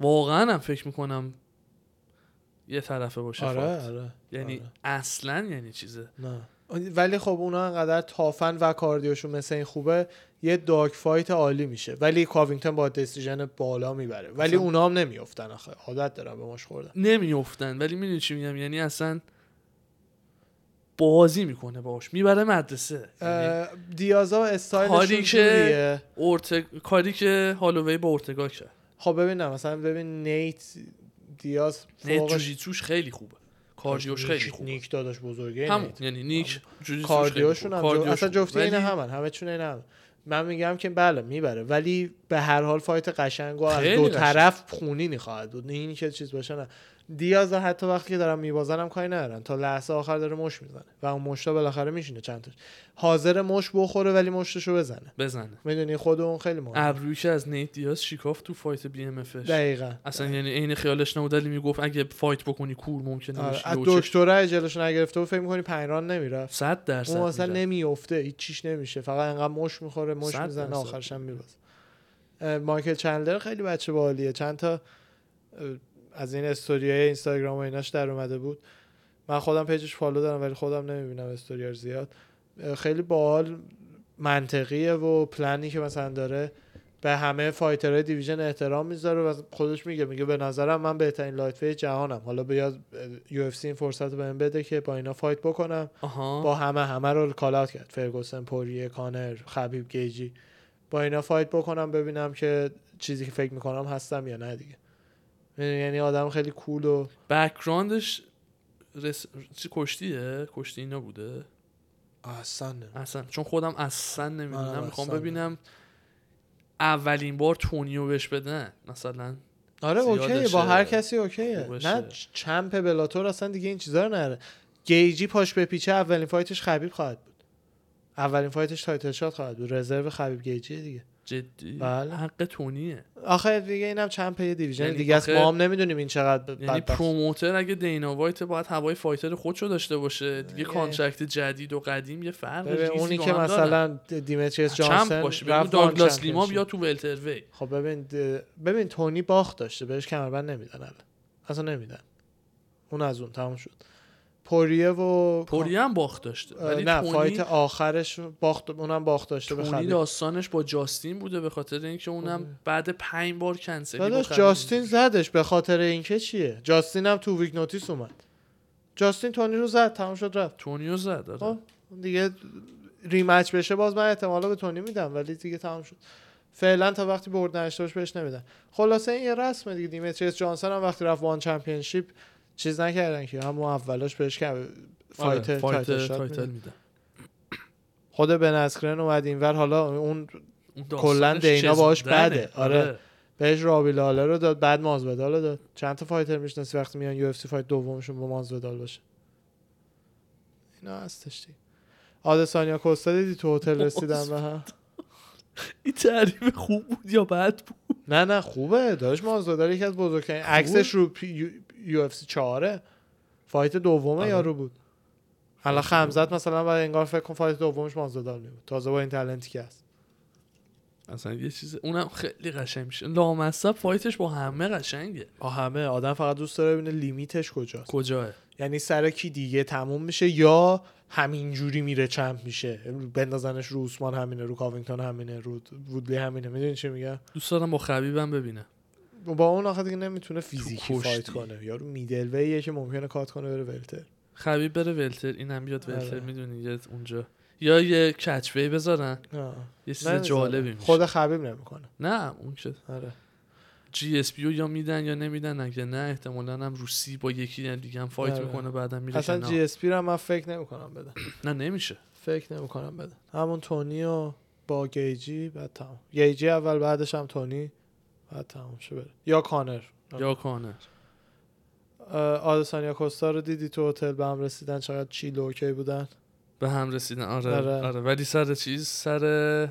واقعا هم فکر می‌کنم یه طرفه باشه آره. آره یعنی آره. اصلا یعنی چیزه. نه. ولی خب اونا انقدر tough ن و cardio شون مثل این خوبه یه dog fight عالی میشه. ولی کاوینگتون با decision بالا می‌بره. ولی اصلا- اونا هم نمیافتن آخه. عادت دارن به مشت خوردن. نمیافتن. ولی می‌دونی چی میگم؟ یعنی اصلا بازی می‌کنه باش می‌بره مدرسه. یعنی دیازا و استایلشون کاری که اورتگ... کاری که هالووی با اورتگا کرد. خب ببینم مثلا ببین نیت دیاز نیت جوجیتسوش خیلی خوبه. cardio ش خیلی خوبه. نیک داداش بزرگه همون نیت. یعنی نیک جوجیتسوش cardio شون هم. جو... اصلا جفتی. این ولی همن همه چون این همن. من میگم که بله می‌بره. ولی به هر حال fight قشنگ و از دو قشنگ. طرف خونینی خواهد بود. نه اینی که چیز باشه نه. دیاز حتی وقتی که دارن میبازن هم کاری ندارن تا لحظه آخر داره مشت می‌زنه. و اون مشتا بالاخره میشینه چند تاش حاضر مشت بخوره ولی مشتشو بزنه. بزنه. می‌دونی خود اون خیلی مهمه. ابرویی که از نیت دیاز شیکاف تو fight BMF ش دقیقا. اصلا یعنی عین خیالش نبود ولی می‌گفت اگه fight بکنی کور ممکنه آره. از. دکتره جلوش نگرفته و فکر می‌کنی پنج راند نمی‌رفت. صد درصد اون اصلا. نمیفته هیچ چیش نمیشه. فقط انقدر مشت می‌خوره مشت می‌زنه. آخرش هم میبازه. مایکل چندلر خیلی بچه باحالیه. چند تا از این استوریای اینستاگرام و ایناش در اومده بود. من خودم page ش follow دارم ولی خودم نمی‌بینم استوریار زیاد. خیلی باحال منطقیه و پلنی که مثلا داره به همه fighter های division احترام می‌ذاره و خودش میگه میگه به نظرم من بهترین lightweight جهانم. حالا بیاد UFC این فرصت بهم بده که با اینا fight بکنم. آها. با همه همه رو call out کرد. فرگوسن پوریه کانر خبیب گیجی. با اینا fight بکنم ببینم که چیزی که فکر می‌کنم هستم یا نه دیگه. یعنی آدم خیلی cool و background ش رس... چی کشتیه؟ کشتی اینا بوده؟ اصلا اصلا. چون خودم اصلا نمی‌دونم. آره، می‌خوام ببینم اولین بار تونیو بهش بدن مثلا آره OK ه. با هر کسی OK ه. نه champ بلاتور اصلا دیگه این چیزا رو نره گیجی پاش بپیچه اولین fight ش خبیب خواهد بود. اولین fight ش title shot خواهد بود. رزرو خبیب گیجی دیگه. جدی؟ بله. حق تونیه. آخه دیگه اینم champ یه division. یعنی دیگه است ما هم نمی‌دونیم این چقدر یعنی promoter اگه دینا وایت باید هوای fighter خودشو داشته باشه. دیگه یه- contract جدید و قدیم یه فرق اونی که. مثلا دیمتریس جانسن باشه داگلاس لیما. بیا تو بلاتوری خب ببین ببین تونی باخت داشته بهش کمربند نمیدن الان. اصلا نمیدن. اون از اون تموم شد. پوریه و پوری هم باخت داشته. ولی نه تونی fight آخرش باخت اونم باخت داشته به تونی داستانش با جاستین بوده به خاطر اینکه اونم بعد پنج بار کنسلی داداش جاستین زدش به خاطر اینکه چیه؟ جاستین هم تو week notice اومد. جاستین تونی رو زد تمام شد رفت. تونیو زد آره. خب دیگه rematch بشه باز من احتمالا به تونی میدم ولی دیگه تمام شد. فعلا تا وقتی برد نداشته باشه بهش نمیدن. خلاصه این یه رسمه دیگه دیمتریس جانسون هم وقتی رفت ONE Championship چیز نکردن که همون اولاش بهش که fight آره، fight title میدن. خود بن اسکرن اومد اینور حالا اون کلا دینا باهاش. بده. آره. بهش رابی لالر رو داد بعد مازودال رو داد. چند تا fighter می‌شناسی وقتی میان UFC fight دومشون با مازودال باشه؟ اینا هستش دیگه. آدسانیا کوستا دیدی تو هتل رسیدن به هم؟ این تعریف خوب بود یا بد بود؟ نه نه خوبه. داشت مازودال یکی از بزرگترین. عکسش رو UFC 4 fight دومه آره. یارو بود. حالا خمزات مثلا بعد انگار فکر کن fight دومش مازویدال می بود. تازه با این talent ی که هست. اصلا یه چیز اونم خیلی قشنگ میشه. لامصب fight ش با همه قشنگه. با همه آدم فقط دوست داره ببینه limit ش کجاست. کجاه؟ یعنی سر کی دیگه تموم میشه یا همینجوری میره champ میشه. بندازنش رو اوسمان همینه رو کاوینگتون همینه رو وودلی همینه. می‌دونی چی میگم؟ دوست دارم با خبیبم ببینه با اون آخه دیگه نمی‌تونه فیزیکی. fight کنه یا رو middleweight ه که ممکنه cut کنه بره welter خبیب بره ولتر اینم بیاد welter آره. می‌دونی یه اونجا یا یه catchweight بذارن آه. یه چیز. جالبی میشه خود خبیب نمی‌کنه نه اون که آره GSP یا میدن یا نمیدن اگه نه احتمالا هم روسی با یکی دیگه هم fight آره. می‌کنه بعدم میره اصلا. جی اس پی رو هم من فکر نمی‌کنم بدن نه نمیشه فکر نمی‌کنم بدن همون تونی و با گیچی بعد تمام گیچی اول بعدش هم تونی بعد تمام شه بره. یا کانر. یا کانر. آدسانیا کوستا رو دیدی تو هتل؟ به هم رسیدن چقدر chill okay بودن؟ به هم رسیدن. آره آره. آره, ولی سر چیز سر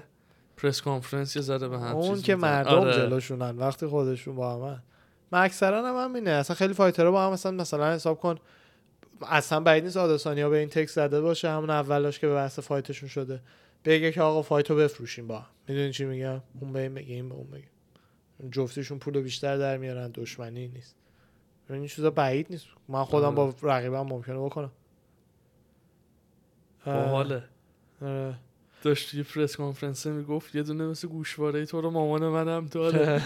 press conference یه ذره به هم اون چیز که. مردم آره. جلوشونن وقتی خودشون با همن من اکثرا هم همینه. اصلا خیلی fighter ها با هم مثلا مثلا حساب کن اصلا بعید نیست آدسانیا به این تکس زده باشه. همون اولاش که به بحث fight شون شده. بگه که آقا fight و بفروشیم با هم. می‌دونی چی میگم؟ اون به این بگه این به اون بگه. جفتشون پول بیشتر در میارن دشمنی نیست. این چیزا بعید نیست. من خودم با رقیبم ممکنه بکنم. باحاله آره. داشت توی press conference می‌گفت یه دونه مثل گوشواره تو رو مامان منم داره.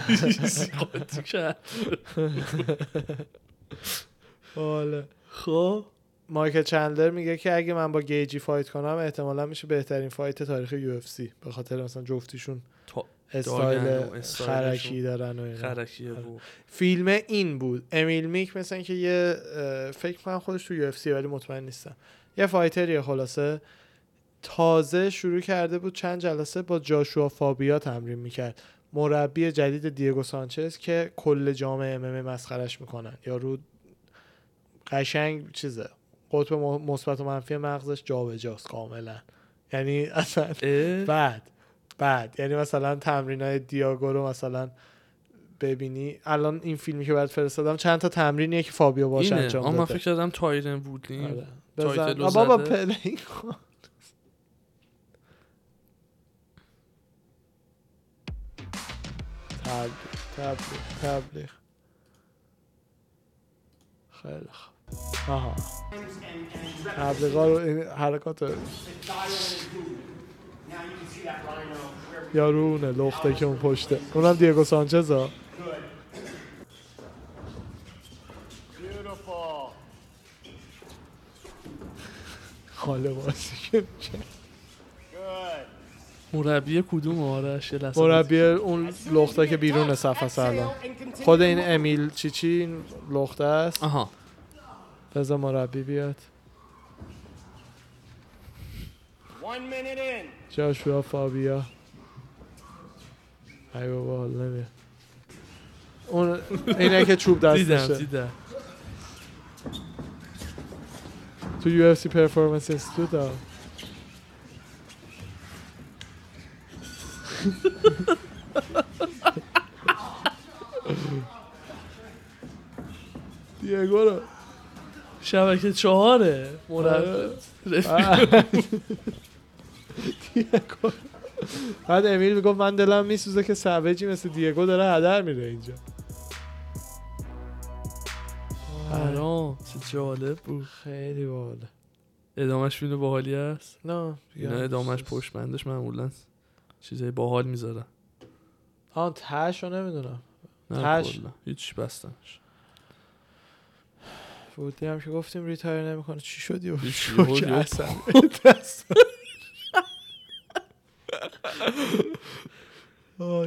باحاله خب. مایکل چندلر میگه که اگه من با گیچی fight کنم احتمالا میشه بهترین fight تاریخ UFC. به خاطر مثلا جفتیشون استایل خرکی دارن و اینا. خرکیه بود. فیلم این بود. امیل میک مثلا که یه فکر کنم خودش تو یو اف سی ولی مطمئن نیستم. یه فایتریه خلاصه. تازه شروع کرده بود چند جلسه با جاشوا فابیا تمرین می‌کرد. مربی جدید دیگو سانچز که کل جامعه ام مسخرش می‌کنن. یارو قشنگ چیزه. قطب مثبت و منفی مغزش جابجاست کاملا. یعنی اصلا؟ بعد. بعد. یعنی مثلا تمرین های دیاگو رو مثلا ببینی. الان این فیلمی که برات فرستادم چند تا تمرینیه که فابیو باش اینه. انجام آه، من داده. فکر کردم تایرن وودلین آره. بزن. بابا زده. پلی کن تبلیغ تبلیغ تبلیغ. خیلی خوب. آها. تبلیغا رو حرکات رو یارو اونه لخته که اون پشته. اونم دیگو سانچز ها خاله بازی که مربی کدوم آرش مربی اون لخته که بیرون صفحه سلام. خود این امیل چی چی؟ این لخته است. آها. بذار مربی بیاد. One minute in. جاشوا فابیا. ای بابا حال نمیاد اون اینه که چوب دیدم دستشه. دیدم تو یو اف سی پرفورمنس ها دیگو رو شبکه چهاره. مربی رفیق. دیگو بعد امیل می‌گفت من دلم میسوزه که سوجی مثل دیگو داره هدر میره اینجا. حرام چه جالب بود. خیلی باله ادامهش فیلم باحالی هست نه. اینا ادامهش پشت بندش معمولا چیزای باحال می‌ذارن آن تش رو نمی‌دونم. کلا. هیچ بستنش. وودلی هم که گفتیم ریتایر نمی‌کنه. چی شدی و شوک دیگه اصلا دست. آه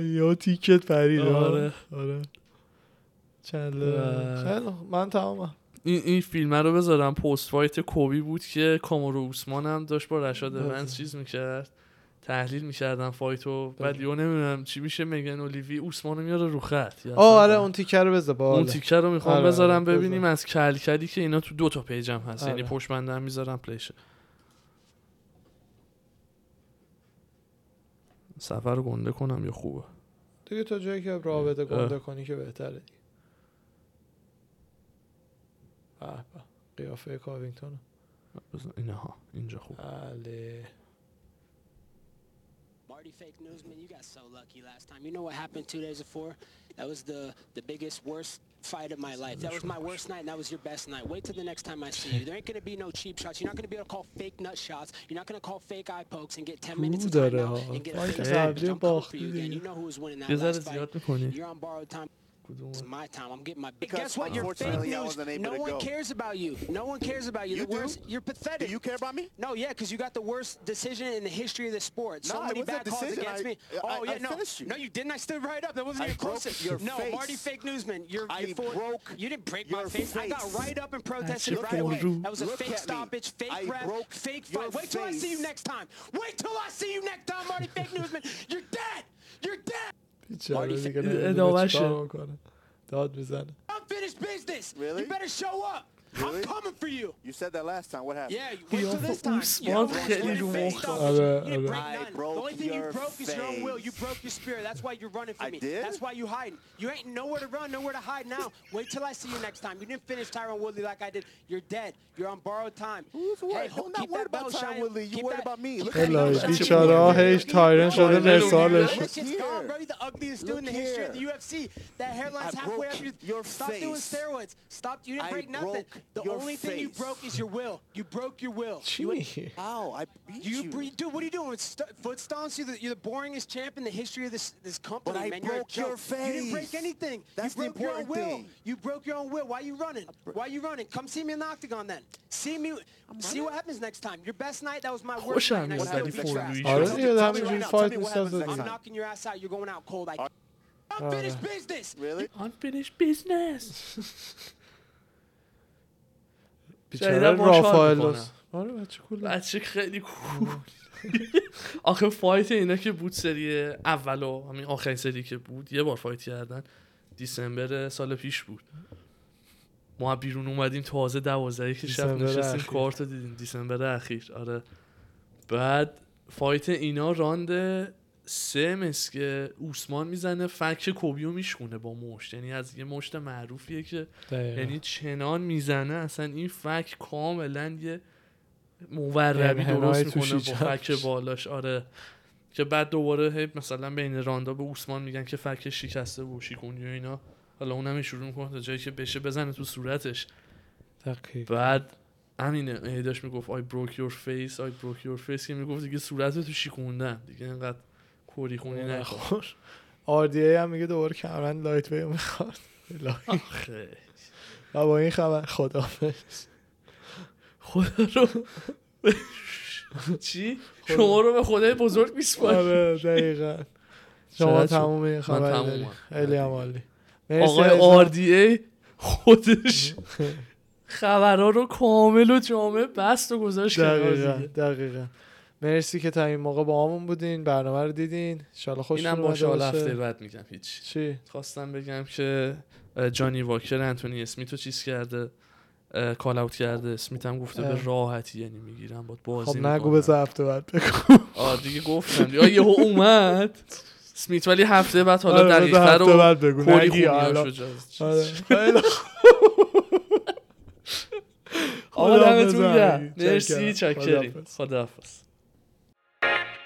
یا تیکت پرید آره. آره چند. من تمامم این این فیلم رو بذارم پست فایت کوبی بود که کامارو اوسمان هم داشت با رشاد بله. ونس چیز می‌کرد تحلیل می‌کردن فایتو بعد بله. یهو نمی‌دونم چی میشه مگن اولیوی اوسمانو میاره رو خط آه اصلا آره اون تیکه رو بذار اون. تیکه رو می‌خوام آره، بذارم آره، ببینیم. از کلکلی که اینا تو دو تا پیجم هست یعنی آره. پشت هم می‌ذارم پلیشه سفر رو گنده کنم یا خوبه؟ دیگه تا جایی که رابطه گنده کنی که بهتره دیگه. به قیافه کاوینگتون اینها اینجا خوب. بله. Marty Fake Newsman, you got so lucky last time. You know what happened two days before? That was the, the biggest, worst fight of my life. That was my worst night, and that was your best night. Wait till the next time I see you. There ain't going to be no cheap shots. You're not going to be able to call fake nut shots. You're not going to call fake eye pokes and get 10 minutes of time and get a fake Hey, I'm coming for you again. You know who was winning that last fight. You're on borrowed time. It's my time. I'm getting my. Because guess what? You're fake news. No one go. cares about you. No one cares about you. you the do? Worst, you're pathetic. Do you care about me? No, yeah, because you got the worst decision in the history of the sport. So no, many bad calls against I, me. Oh I, yeah, no, you. no, you didn't. I stood right up. That wasn't even close. Your no, face. Marty, fake newsman. You're, I you broke. You didn't break my face. face. I got right up and protested right away. That was a Look fake stoppage, fake ref, fake fight. Wait till I see you next time. Wait till I see you next time, Marty, fake newsman. You're dead. You're dead. بیچاره Marty- دیگه اه، نمی‌دونه ادامه‌شه. چیکار می‌کنه. داد می‌زنه Unfinished business. Really? You better show up. Really? I'm coming for you. You said that last time. What happened? Yeah, you wait till this time. You don't break none. The only thing you broke face. is your own will. You broke your spirit. That's why you're running from I me. Did? That's why you're hiding. You ain't nowhere to run, nowhere to hide now. wait till I see you next time. You didn't finish Tyron Woodley like I did. You're dead. You're on borrowed time. Who's hey, worried? I'm not worried about Tyron Woodley. You worried about me. Hello, each other. Hey, Tyron. Show them their solid. This is gone, bro. You're the ugliest dude in the history of the UFC. That hairline's halfway up your Stop doing steroids. Stop. You didn't break nothing. The your only face. thing you broke is your will. You broke your will. Jimmy. You, ow, I beat you. you. Dude, what are you doing? St foot stomps? You're the, you're the boringest champ in the history of this, this company, but I man. broke your face. You didn't break anything. That's you broke the important your own will. Thing. You broke your own will. Why are you running? Why are you running? Come see me in the octagon then. See me. see what happens next time. Your best night, that was my worst Hoş night. Hoş vermiş Daddy Arası ya daha bir fight istersen. I'm knocking your ass out. You're going out cold. I... Unfinished business. Really? Unfinished business. بیچاره رافائلوس می‌کنم. آره بچه کوله بچه خیلی کول آخه فایت اینا که بود سری اول و همین آخرین سری که بود یه بار فایت کردن. دیسمبر سال پیش بود. ما بیرون اومدیم تازه دوازده که شب نشستیم. کارت رو دیدیم. دیسمبر اخیر. آره. بعد فایت اینا راند سه مس که اوسمان می‌زنه فک کوبیو میشکونه با مشت. یعنی از یه مشت معروفیه که دقیقاً. یعنی چنان می‌زنه اصلا این فک کاملا یه موربی انحنای درست می‌کنه با شیشه. فک بالاش. آره. که بعد دوباره هی مثلا بین راندا به اوسمان میگن که فک شکسته و شیکونی و اینا. حالا اونم شروع می‌کنه تا جایی که بشه بزنه تو صورتش. دقیق بعد همینه. هی داشت می‌گفت I broke your face I broke your face که می‌گفت دیگه صورت تو شیکوندن دیگه اینقدر کوری خونی نکن. خور RDA هم میگه دوباره کمرن lightweight می‌خواد. و با این خبر خدافظ خدا رو. چی؟ شما رو به خدای بزرگ میسپاریم آره دقیقا. شما تموم این خبر. داری. خیلی هم عالی. آقای. آردی ای خودش. خبرها رو کامل و جامع بست و گذاشت دقیقا. دقیقا. مرسی که تا این موقع با همون بودین برنامه رو دیدین. انشالله خوشتون اینم باشه. هفته بعد میگم هیچ. چی؟ خواستم بگم که جانی واکر انتونی اسمیت رو چیز کرده کال اوت کرده. اسمیت هم گفته به. راحتی یعنی می‌گیرم باید بازی خب نگو. بذار هفته بعد بگو. آه دیگه گفتم. دیگه یهو اومد. اسمیت ولی هفته بعد حالا آره، دقیق‌تر هفته و بعد بگو. نگی آره. خیلی خوب. آقا دمتون. گرم. مرسی خداحافظ. خداحافظ. Bye.